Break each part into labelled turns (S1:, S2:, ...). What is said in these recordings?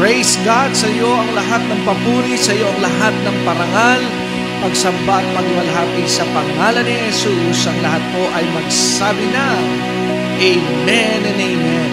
S1: Praise God sa iyo ang lahat ng papuri, sa iyo ang lahat ng parangal, pagsamba at pagwalhati sa pangalan ni Jesus. Ang lahat po ay magsabi na, Amen and Amen.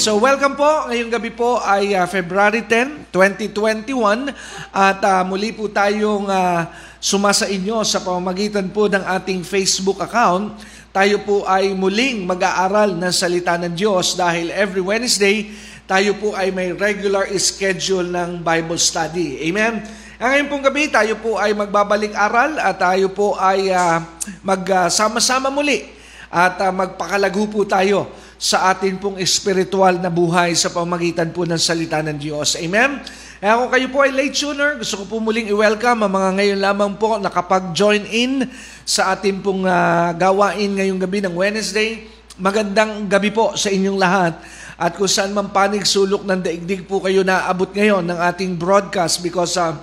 S1: So welcome po, ngayong gabi po ay uh, February 10, 2021 at uh, muli po tayong uh, sumasa inyo sa pamamagitan po ng ating Facebook account. Tayo po ay muling mag-aaral ng salita ng Diyos dahil every Wednesday tayo po ay may regular schedule ng Bible study. Amen? Ngayon pong gabi, tayo po ay magbabalik aral at tayo po ay uh, magsama-sama muli at uh, magpakalago po tayo sa atin pong espiritual na buhay sa pamagitan po ng salita ng Diyos. Amen? Kaya kung kayo po ay late tuner, gusto ko po muling i-welcome ang mga ngayon lamang po nakapag-join in sa ating pong uh, gawain ngayong gabi ng Wednesday. Magandang gabi po sa inyong lahat. At kung saan man panig sulok ng daigdig po kayo na abot ngayon ng ating broadcast because uh,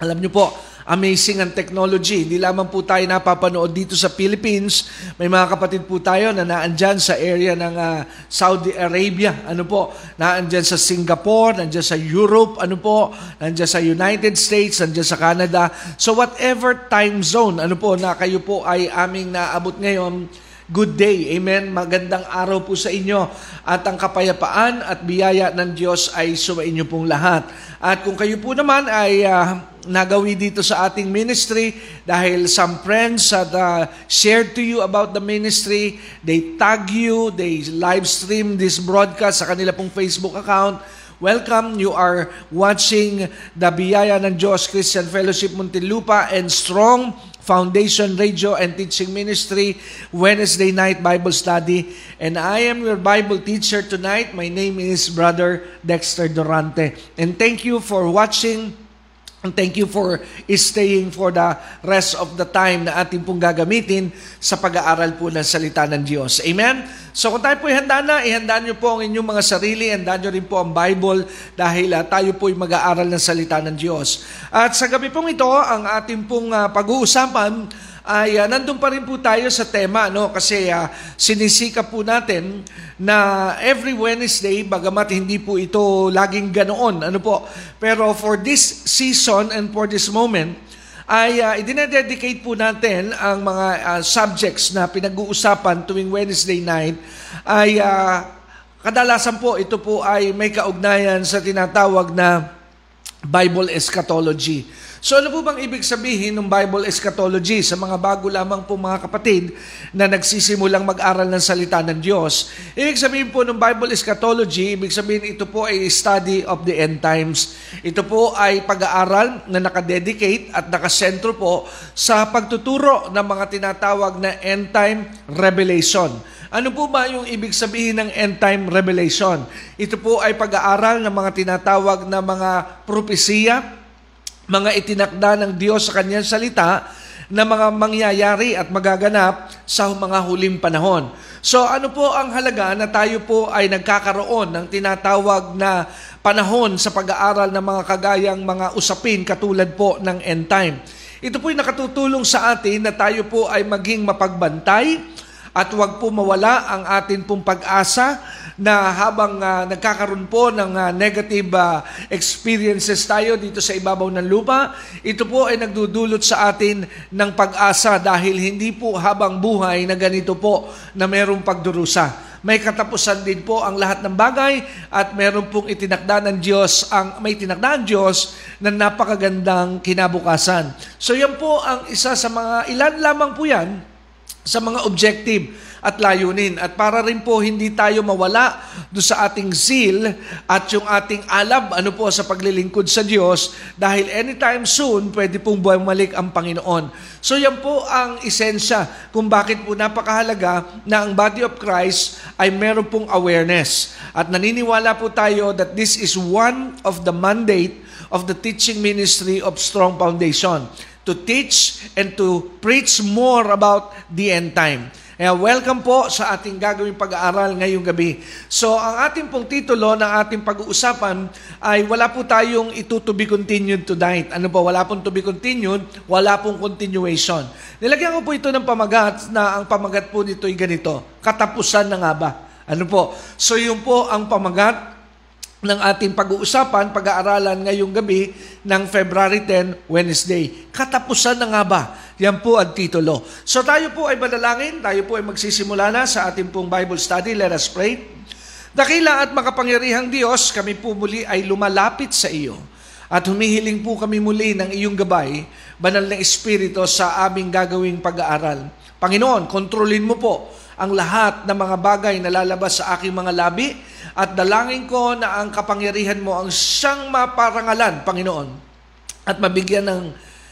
S1: alam niyo po, amazing ang technology. Hindi lamang po tayo napapanood dito sa Philippines. May mga kapatid po tayo na naandyan sa area ng uh, Saudi Arabia. Ano po? Naandyan sa Singapore, nandiyan sa Europe, ano po? Nandiyan sa United States, nandiyan sa Canada. So whatever time zone, ano po, na kayo po ay aming naabot ngayon, Good day. Amen. Magandang araw po sa inyo. At ang kapayapaan at biyaya ng Diyos ay sumainyo pong lahat. At kung kayo po naman ay uh, nagawi dito sa ating ministry dahil some friends had uh, shared to you about the ministry, they tag you, they live stream this broadcast sa kanila pong Facebook account, Welcome, you are watching the Biyaya ng Diyos Christian Fellowship Muntinlupa and Strong Foundation Radio and Teaching Ministry Wednesday night Bible study. And I am your Bible teacher tonight. My name is Brother Dexter Durante. And thank you for watching thank you for staying for the rest of the time na ating pong gagamitin sa pag-aaral po ng salita ng Diyos. Amen? So kung tayo po handa na, ihanda nyo po ang inyong mga sarili, handa nyo rin po ang Bible dahil uh, tayo po ay mag-aaral ng salita ng Diyos. At sa gabi pong ito, ang ating pong uh, pag-uusapan ay uh, nandun pa rin po tayo sa tema no? Kasi uh, sinisika po natin na every Wednesday bagamat hindi po ito laging ganoon ano po? Pero for this season and for this moment ay uh, idinededicate po natin ang mga uh, subjects na pinag-uusapan tuwing Wednesday night. Ay uh, kadalasan po ito po ay may kaugnayan sa tinatawag na Bible eschatology. So ano po bang ibig sabihin ng Bible eschatology sa mga bago lamang po mga kapatid na nagsisimulang mag-aral ng salita ng Diyos? Ibig sabihin po ng Bible eschatology, ibig sabihin ito po ay study of the end times. Ito po ay pag-aaral na nakadedicate at nakasentro po sa pagtuturo ng mga tinatawag na end time revelation. Ano po ba yung ibig sabihin ng end time revelation? Ito po ay pag-aaral ng mga tinatawag na mga propesiya, mga itinakda ng Diyos sa kanyang salita na mga mangyayari at magaganap sa mga huling panahon. So ano po ang halaga na tayo po ay nagkakaroon ng tinatawag na panahon sa pag-aaral ng mga kagayang mga usapin katulad po ng end time. Ito po ay nakatutulong sa atin na tayo po ay maging mapagbantay at huwag po mawala ang atin pong pag-asa na habang uh, nagkakaroon po ng uh, negative uh, experiences tayo dito sa ibabaw ng lupa, ito po ay nagdudulot sa atin ng pag-asa dahil hindi po habang buhay na ganito po na merong pagdurusa. May katapusan din po ang lahat ng bagay at meron pong itinakda ng Diyos, ang, may itinakda ng Diyos na napakagandang kinabukasan. So yan po ang isa sa mga, ilan lamang po yan, sa mga objective at layunin. At para rin po hindi tayo mawala do sa ating zeal at yung ating alab ano po sa paglilingkod sa Diyos dahil anytime soon pwede pong bumalik ang Panginoon. So yan po ang isensya kung bakit po napakahalaga na ang body of Christ ay meron pong awareness. At naniniwala po tayo that this is one of the mandate of the teaching ministry of Strong Foundation to teach and to preach more about the end time. Kaya welcome po sa ating gagawing pag-aaral ngayong gabi. So ang ating pong titulo ng ating pag-uusapan ay wala po tayong ito to be continued tonight. Ano po? Wala pong to be continued, wala pong continuation. Nilagyan ko po ito ng pamagat na ang pamagat po nito ay ganito. Katapusan na nga ba? Ano po? So yun po ang pamagat ng ating pag-uusapan, pag-aaralan ngayong gabi ng February 10, Wednesday. Katapusan na nga ba? Yan po ang titulo. So tayo po ay manalangin, tayo po ay magsisimula na sa ating pong Bible study. Let us pray. Dakila at makapangyarihang Diyos, kami po muli ay lumalapit sa iyo. At humihiling po kami muli ng iyong gabay, banal na Espiritu sa aming gagawing pag-aaral. Panginoon, kontrolin mo po ang lahat ng mga bagay na lalabas sa aking mga labi at dalangin ko na ang kapangyarihan mo ang siyang maparangalan, Panginoon, at mabigyan ng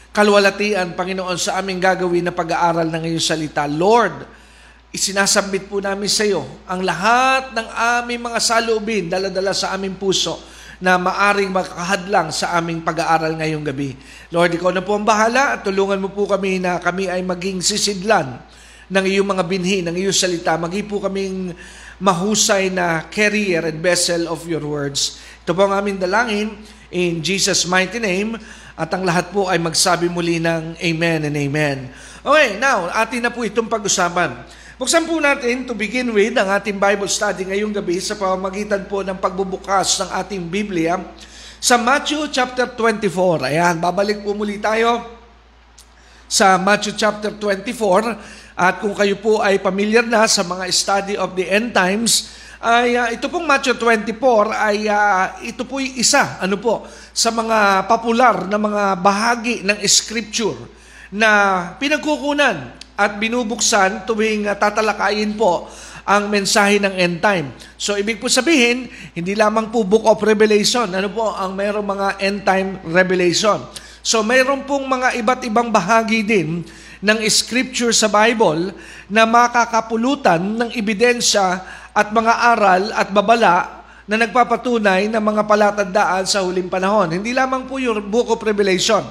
S1: kalwalatian, Panginoon, sa aming gagawin na pag-aaral ng iyong salita. Lord, isinasabit po namin sa iyo ang lahat ng aming mga salubin, daladala sa aming puso, na maaring makakahadlang sa aming pag-aaral ngayong gabi. Lord, ikaw na po ang bahala at tulungan mo po kami na kami ay maging sisidlan ng iyong mga binhi, ng iyong salita. Maging po kaming mahusay na carrier and vessel of your words. Ito po ang aming dalangin in Jesus' mighty name at ang lahat po ay magsabi muli ng Amen and Amen. Okay, now, atin na po itong pag-usapan. Buksan po natin to begin with ang ating Bible study ngayong gabi sa pamamagitan po ng pagbubukas ng ating Biblia sa Matthew chapter 24. Ayan, babalik po muli tayo sa Matthew chapter 24 at kung kayo po ay familiar na sa mga study of the end times, ay uh, ito pong Matthew 24 ay uh, ito po isa ano po sa mga popular na mga bahagi ng scripture na pinagkukunan at binubuksan tuwing uh, tatalakayin po ang mensahe ng end time. So ibig po sabihin, hindi lamang po book of Revelation, ano po ang mayroong mga end time revelation. So mayroon pong mga iba't ibang bahagi din ng scripture sa Bible na makakapulutan ng ebidensya at mga aral at babala na nagpapatunay ng mga palatandaan sa huling panahon. Hindi lamang po yung Book of Revelation.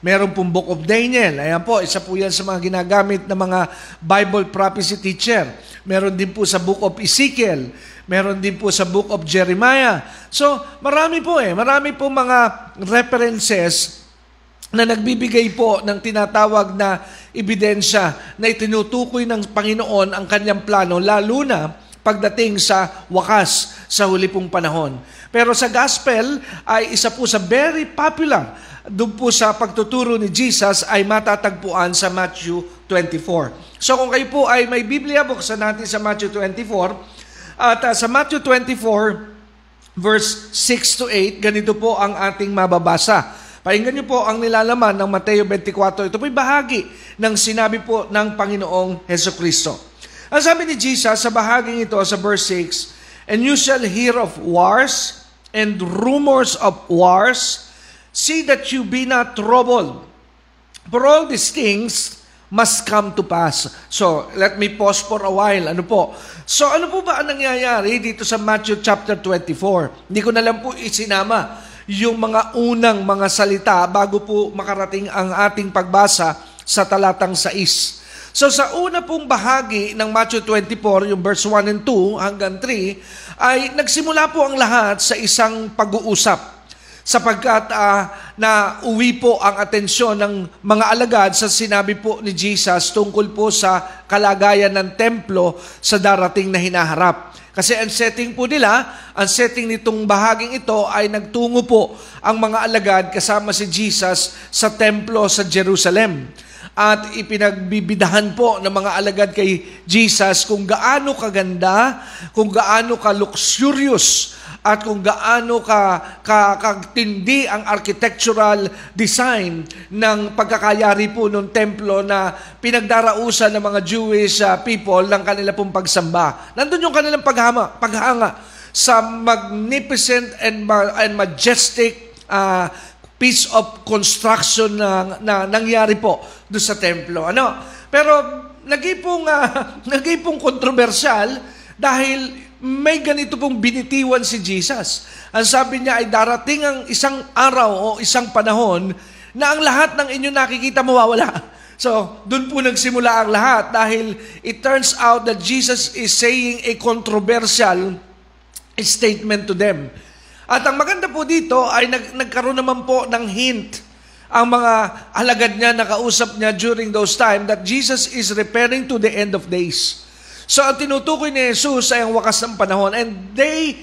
S1: Meron pong Book of Daniel. Ayan po, isa po yan sa mga ginagamit ng mga Bible prophecy teacher. Meron din po sa Book of Ezekiel. Meron din po sa Book of Jeremiah. So, marami po eh. Marami po mga references na nagbibigay po ng tinatawag na ebidensya na itinutukoy ng Panginoon ang kanyang plano, lalo na pagdating sa wakas sa huli pong panahon. Pero sa gospel ay isa po sa very popular doon po sa pagtuturo ni Jesus ay matatagpuan sa Matthew 24. So kung kayo po ay may Biblia, buksan natin sa Matthew 24. At uh, sa Matthew 24, verse 6 to 8, ganito po ang ating mababasa. Pakinggan niyo po ang nilalaman ng Mateo 24. Ito po'y bahagi ng sinabi po ng Panginoong Heso Kristo. Ang sabi ni Jesus sa bahaging ito sa verse 6, And you shall hear of wars and rumors of wars. See that you be not troubled. For all these things must come to pass. So, let me pause for a while. Ano po? So, ano po ba ang nangyayari dito sa Matthew chapter 24? Hindi ko na lang po isinama yung mga unang mga salita bago po makarating ang ating pagbasa sa talatang 6. So sa una pong bahagi ng Matthew 24, yung verse 1 and 2 hanggang 3, ay nagsimula po ang lahat sa isang pag-uusap sapagkat uh, na uwi po ang atensyon ng mga alagad sa sinabi po ni Jesus tungkol po sa kalagayan ng templo sa darating na hinaharap. Kasi ang setting po nila, ang setting nitong bahaging ito ay nagtungo po ang mga alagad kasama si Jesus sa templo sa Jerusalem. At ipinagbibidahan po ng mga alagad kay Jesus kung gaano kaganda, kung gaano ka luxurious at kung gaano ka, ka kagtindi ang architectural design ng pagkakayari po ng templo na pinagdarausan ng mga Jewish uh, people ng kanila pong pagsamba. Nandun yung kanilang paghama, paghanga sa magnificent and, ma- and majestic uh, piece of construction na, na nangyari po doon sa templo. Ano? Pero naging pong, uh, naging pong kontrobersyal dahil may ganito pong binitiwan si Jesus. Ang sabi niya ay darating ang isang araw o isang panahon na ang lahat ng inyo nakikita mawawala. So, doon po nagsimula ang lahat dahil it turns out that Jesus is saying a controversial statement to them. At ang maganda po dito ay nag, nagkaroon naman po ng hint ang mga alagad niya nakausap niya during those time that Jesus is referring to the end of days. So ang tinutukoy ni Jesus ay ang wakas ng panahon and they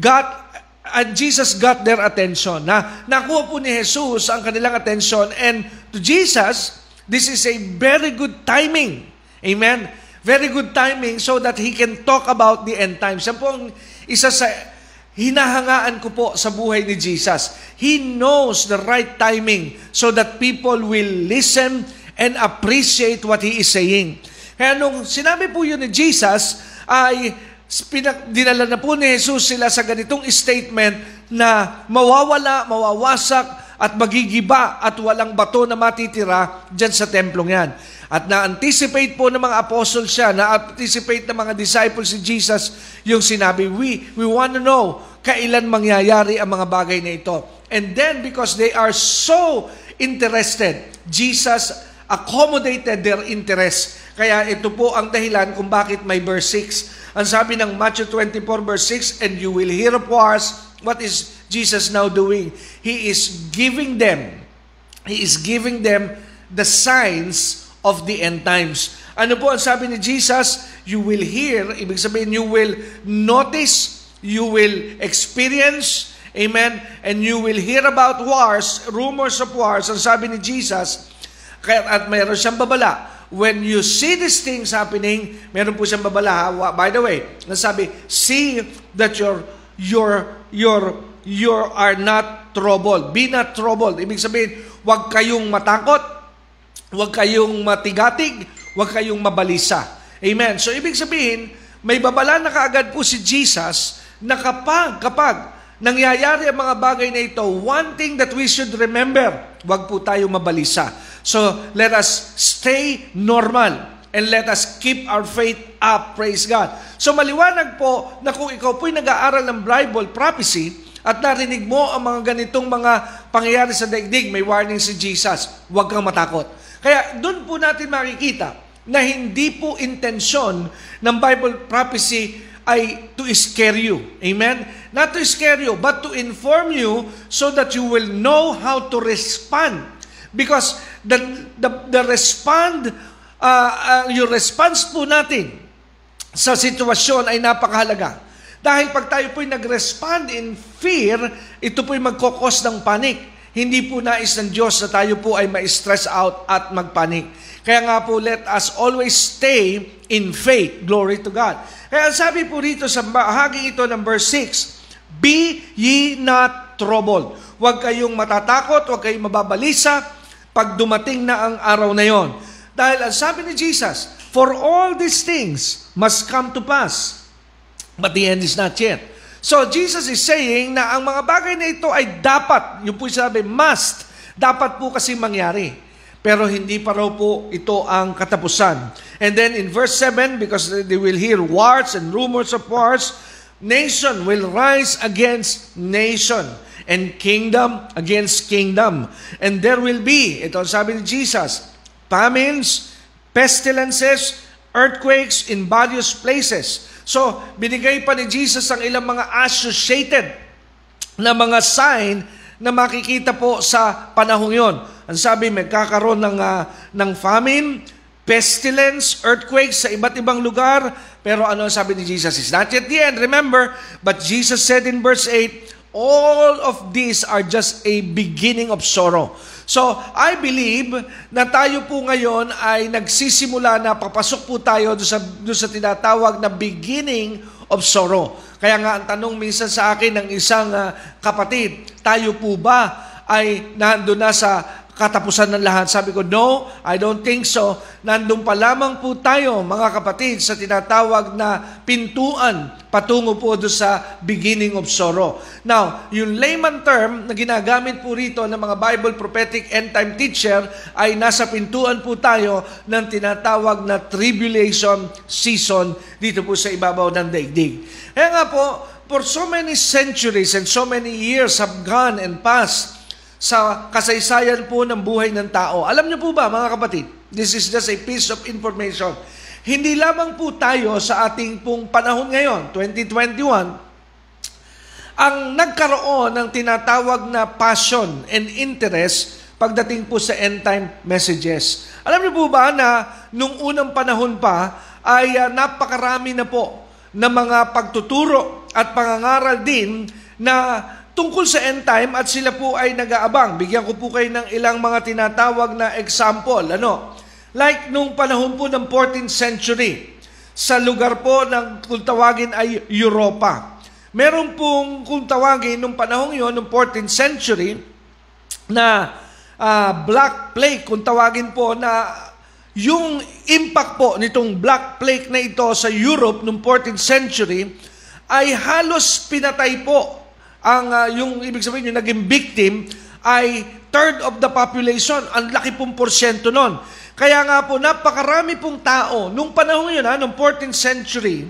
S1: got and Jesus got their attention. Na nakuha po ni Jesus ang kanilang attention and to Jesus this is a very good timing. Amen. Very good timing so that he can talk about the end times. Yan po ang isa sa hinahangaan ko po sa buhay ni Jesus. He knows the right timing so that people will listen and appreciate what He is saying. Kaya nung sinabi po yun ni Jesus, ay dinala na po ni Jesus sila sa ganitong statement na mawawala, mawawasak, at magigiba at walang bato na matitira dyan sa templong yan. At na-anticipate po ng mga apostles siya, na-anticipate ng mga disciples si Jesus yung sinabi, we, we want to know kailan mangyayari ang mga bagay na ito. And then because they are so interested, Jesus accommodated their interest. Kaya ito po ang dahilan kung bakit may verse 6. Ang sabi ng Matthew 24 verse 6, And you will hear of wars. What is Jesus now doing? He is giving them, He is giving them the signs of the end times. Ano po ang sabi ni Jesus? You will hear, ibig sabihin, you will notice, you will experience, amen, and you will hear about wars, rumors of wars. Ang sabi ni Jesus, at mayroon siyang babala, when you see these things happening, meron po siyang babala. By the way, nasabi, see that your your your you are not troubled. Be not troubled. Ibig sabihin, huwag kayong matakot, Huwag kayong matigatig, huwag kayong mabalisa. Amen. So ibig sabihin, may babala na kaagad po si Jesus na kapag, kapag nangyayari ang mga bagay na ito, one thing that we should remember, huwag po tayo mabalisa. So let us stay normal and let us keep our faith up. Praise God. So maliwanag po na kung ikaw po'y nag-aaral ng Bible prophecy, at narinig mo ang mga ganitong mga pangyayari sa daigdig, may warning si Jesus, huwag kang matakot. Kaya doon po natin makikita na hindi po intensyon ng Bible prophecy ay to scare you. Amen? Not to scare you, but to inform you so that you will know how to respond. Because the, the, the respond, uh, uh, yung response po natin sa sitwasyon ay napakahalaga. Dahil pag tayo po'y nag-respond in fear, ito po'y magkokos ng panic. Hindi po nais ng Diyos na tayo po ay ma-stress out at magpanik. Kaya nga po, let us always stay in faith. Glory to God. Kaya sabi po rito sa bahaging ito ng verse 6, Be ye not troubled. Huwag kayong matatakot, huwag kayong mababalisa pag dumating na ang araw na yon. Dahil ang sabi ni Jesus, For all these things must come to pass, but the end is not yet. So Jesus is saying na ang mga bagay na ito ay dapat, yung po sabi, must, dapat po kasi mangyari. Pero hindi pa raw po ito ang katapusan. And then in verse 7, because they will hear wars and rumors of wars, nation will rise against nation and kingdom against kingdom. And there will be, ito ang sabi ni Jesus, famines, pestilences, earthquakes in various places. So, binigay pa ni Jesus ang ilang mga associated na mga sign na makikita po sa panahong yon. Ang sabi, magkakaroon ng, uh, ng famine, pestilence, earthquakes sa iba't ibang lugar. Pero ano ang sabi ni Jesus? It's not yet the end, remember. But Jesus said in verse 8, all of these are just a beginning of sorrow. So, I believe na tayo po ngayon ay nagsisimula na papasok po tayo doon sa, doon sa tinatawag na beginning of sorrow. Kaya nga ang tanong minsan sa akin ng isang uh, kapatid, tayo po ba ay nando na sa katapusan ng lahat. Sabi ko, no, I don't think so. Nandun pa lamang po tayo, mga kapatid, sa tinatawag na pintuan patungo po doon sa beginning of sorrow. Now, yung layman term na ginagamit po rito ng mga Bible prophetic end time teacher ay nasa pintuan po tayo ng tinatawag na tribulation season dito po sa ibabaw ng daigdig. Kaya nga po, for so many centuries and so many years have gone and passed, sa kasaysayan po ng buhay ng tao. Alam niyo po ba mga kapatid, this is just a piece of information. Hindi lamang po tayo sa ating pong panahon ngayon, 2021, ang nagkaroon ng tinatawag na passion and interest pagdating po sa end time messages. Alam niyo po ba na nung unang panahon pa ay uh, napakarami na po ng mga pagtuturo at pangangaral din na tungkol sa end time at sila po ay nag-aabang. Bigyan ko po kayo ng ilang mga tinatawag na example. Ano? Like nung panahon po ng 14th century, sa lugar po ng kung tawagin ay Europa. Meron pong kung tawagin nung panahon yon, nung 14th century, na uh, Black Plague, kung tawagin po na yung impact po nitong Black Plague na ito sa Europe noong 14th century ay halos pinatay po ang uh, yung ibig sabihin yung naging victim ay third of the population. Ang laki pong porsyento nun. Kaya nga po, napakarami pong tao, nung panahon yun, ha, nung 14th century,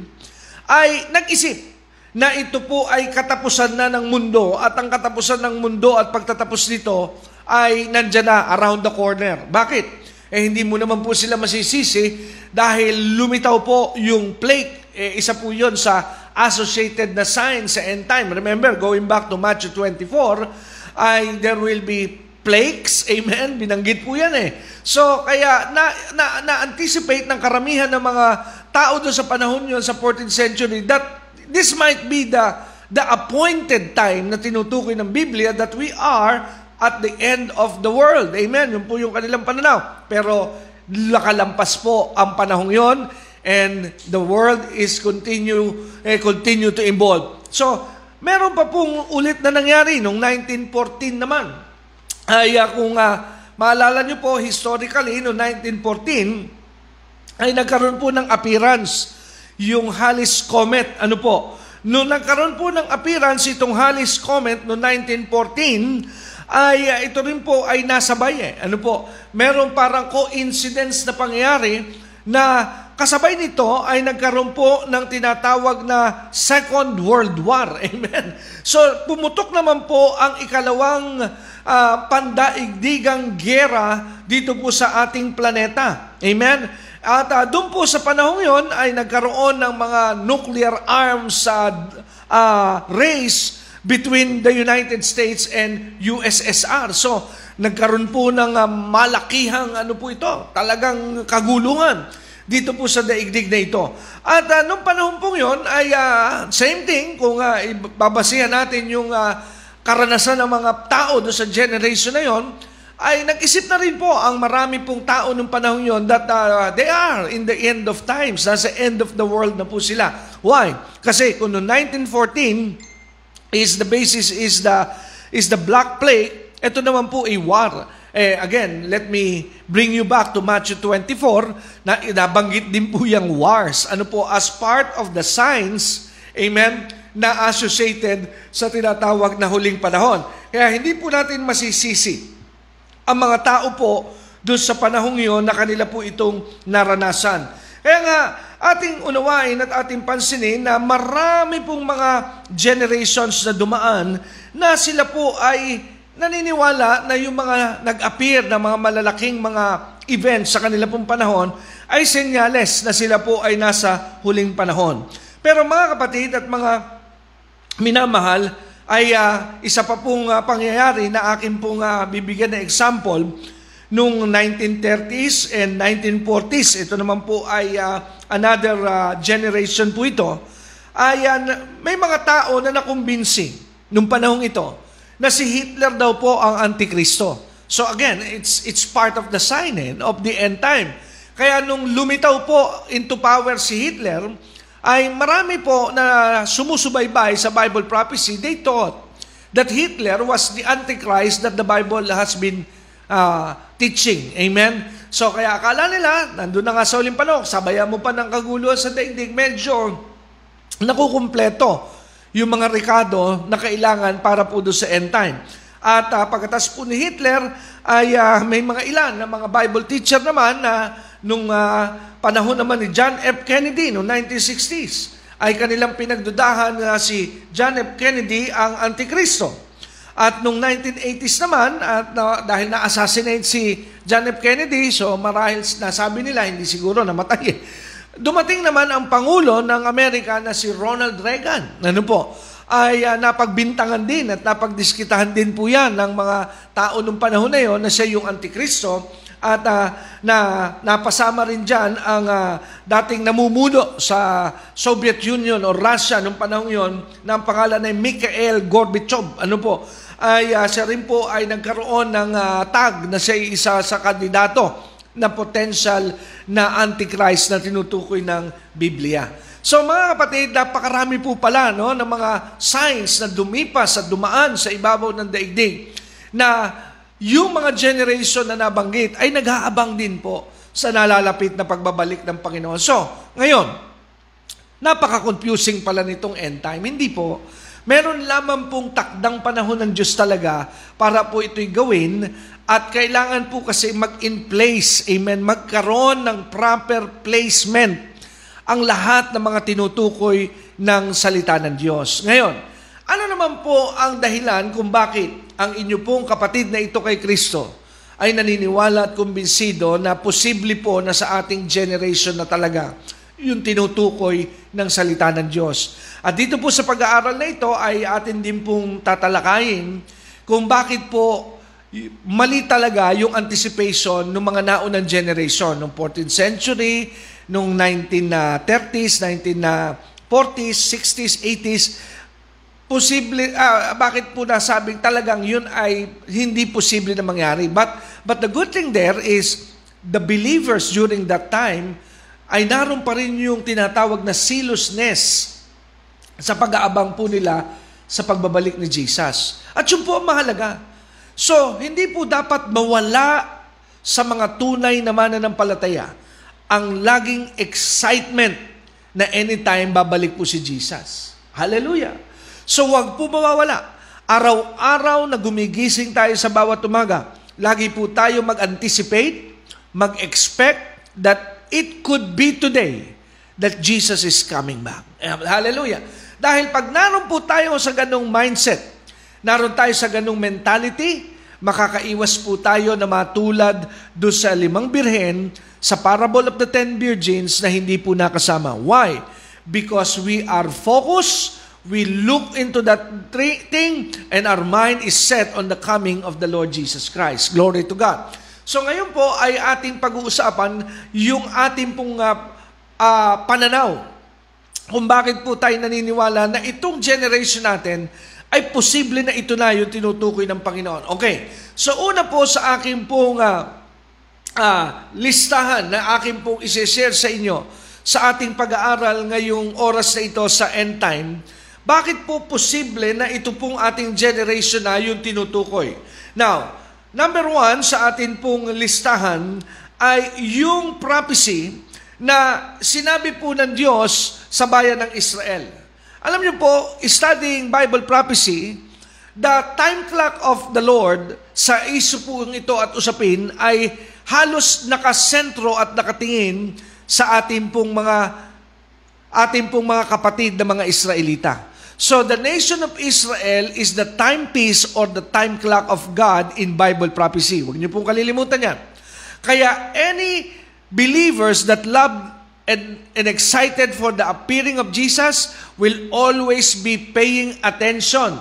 S1: ay nag-isip na ito po ay katapusan na ng mundo at ang katapusan ng mundo at pagtatapos nito ay nandyan na around the corner. Bakit? Eh hindi mo naman po sila masisisi dahil lumitaw po yung plague. Eh, isa po yon sa associated na sign sa end time. Remember, going back to Matthew 24, ay there will be plagues. Amen? Binanggit po yan eh. So, kaya na, na, na-anticipate ng karamihan ng mga tao doon sa panahon yun sa 14th century that this might be the the appointed time na tinutukoy ng Biblia that we are at the end of the world. Amen? Yun po yung kanilang pananaw. Pero lakalampas po ang panahong yon and the world is continue eh, continue to evolve. So, meron pa pong ulit na nangyari noong 1914 naman. Ay uh, kung uh, maalala niyo po historically noong 1914 ay nagkaroon po ng appearance yung Halley's Comet. Ano po? Noong nagkaroon po ng appearance itong Halley's Comet noong 1914, ay uh, ito rin po ay nasabay eh. Ano po? Meron parang coincidence na pangyayari na Kasabay nito ay nagkaroon po ng tinatawag na Second World War. Amen. So pumutok naman po ang ikalawang uh, pandaigdigang gera dito po sa ating planeta. Amen. At uh, doon po sa panahong yon ay nagkaroon ng mga nuclear arms uh, uh, race between the United States and USSR. So, nagkaroon po ng uh, malakihang ano po ito, talagang kagulungan dito po sa daigdig na ito. At uh, nung panahon pong yon ay uh, same thing kung uh, ibabasihan natin yung uh, karanasan ng mga tao do sa generation na yon ay nag-isip na rin po ang marami pong tao nung panahon yon that uh, they are in the end of times. Nasa end of the world na po sila. Why? Kasi kung noong 1914 is the basis is the is the Black Plague, ito naman po ay war. Eh, again, let me bring you back to Matthew 24 na inabanggit din po yung wars. Ano po, as part of the signs, amen, na associated sa tinatawag na huling panahon. Kaya hindi po natin masisisi ang mga tao po doon sa panahong iyon na kanila po itong naranasan. Kaya nga, ating unawain at ating pansinin na marami pong mga generations na dumaan na sila po ay naniniwala na yung mga nag-appear na mga malalaking mga events sa kanila pong panahon ay senyales na sila po ay nasa huling panahon. Pero mga kapatid at mga minamahal, ay uh, isa pa pong uh, pangyayari na akin pong uh, bibigyan na example nung 1930s and 1940s. Ito naman po ay uh, another uh, generation po ito. Ay uh, may mga tao na nakumbinsi nung panahong ito na si Hitler daw po ang Antikristo. So again, it's it's part of the sign eh, of the end time. Kaya nung lumitaw po into power si Hitler, ay marami po na sumusubaybay sa Bible prophecy, they thought that Hitler was the Antichrist that the Bible has been uh, teaching. Amen? So kaya akala nila, nandun na nga sa uling sabayan mo pa ng kaguluhan sa daigdig, medyo nakukumpleto yung mga rekado na kailangan para po doon sa end time. At uh, pagkatas po ni Hitler, ay uh, may mga ilan na mga Bible teacher naman na nung uh, panahon naman ni John F. Kennedy noong 1960s ay kanilang pinagdudahan na si John F. Kennedy ang Antikristo. At noong 1980s naman, at na, dahil na-assassinate si John F. Kennedy, so marahil nasabi nila, hindi siguro namatay. Dumating naman ang Pangulo ng Amerika na si Ronald Reagan. Ano po? ay uh, napagbintangan din at napagdiskitahan din po yan ng mga tao nung panahon na yon na siya yung Antikristo at uh, na napasama rin diyan ang uh, dating namumuno sa Soviet Union o Russia nung panahon yon na ang pangalan ay Mikhail Gorbachev. Ano po? Ay uh, siya rin po ay nagkaroon ng uh, tag na siya isa sa kandidato na potential na antichrist na tinutukoy ng Biblia. So mga kapatid, napakarami po pala no, ng mga signs na dumipas at dumaan sa ibabaw ng daigdig na yung mga generation na nabanggit ay nag-aabang din po sa nalalapit na pagbabalik ng Panginoon. So, ngayon, napaka-confusing pala nitong end time. Hindi po. Meron lamang pong takdang panahon ng Diyos talaga para po ito'y gawin at kailangan po kasi mag-in place, amen, magkaroon ng proper placement ang lahat ng mga tinutukoy ng salita ng Diyos. Ngayon, ano naman po ang dahilan kung bakit ang inyo pong kapatid na ito kay Kristo ay naniniwala at kumbinsido na posible po na sa ating generation na talaga yung tinutukoy ng salita ng Diyos. At dito po sa pag-aaral na ito ay atin din pong tatalakayin kung bakit po mali talaga yung anticipation ng mga naunang generation, noong 14th century, noong 1930s, 1940s, 60s, 80s, posible, uh, bakit po nasabing talagang yun ay hindi posible na mangyari. But, but the good thing there is, the believers during that time, ay naroon pa rin yung tinatawag na zealousness sa pag-aabang po nila sa pagbabalik ni Jesus. At yun po ang mahalaga. So, hindi po dapat mawala sa mga tunay na mananampalataya ang laging excitement na anytime babalik po si Jesus. Hallelujah! So wag po mawawala. Araw-araw na gumigising tayo sa bawat umaga, lagi po tayo mag-anticipate, mag-expect that it could be today that Jesus is coming back. Hallelujah. Dahil pag naroon po tayo sa ganong mindset, naroon tayo sa ganong mentality, makakaiwas po tayo na matulad do sa limang birhen sa parable of the ten virgins na hindi po nakasama. Why? Because we are focused we look into that thing and our mind is set on the coming of the Lord Jesus Christ. Glory to God. So ngayon po ay ating pag-uusapan yung ating pong uh, uh, pananaw kung bakit po tayo naniniwala na itong generation natin ay posible na ito na yung tinutukoy ng Panginoon. Okay, so una po sa aking pong uh, uh, listahan na aking pong isi-share sa inyo sa ating pag-aaral ngayong oras na ito sa end time, bakit po posible na ito pong ating generation na yung tinutukoy? Now, number one sa atin pong listahan ay yung prophecy na sinabi po ng Diyos sa bayan ng Israel. Alam niyo po, studying Bible prophecy, the time clock of the Lord sa iso po ito at usapin ay halos nakasentro at nakatingin sa ating pong mga ating pong mga kapatid na mga Israelita. So the nation of Israel is the timepiece or the time clock of God in Bible prophecy. Huwag niyo pong kalilimutan yan. Kaya any believers that love and, and excited for the appearing of Jesus will always be paying attention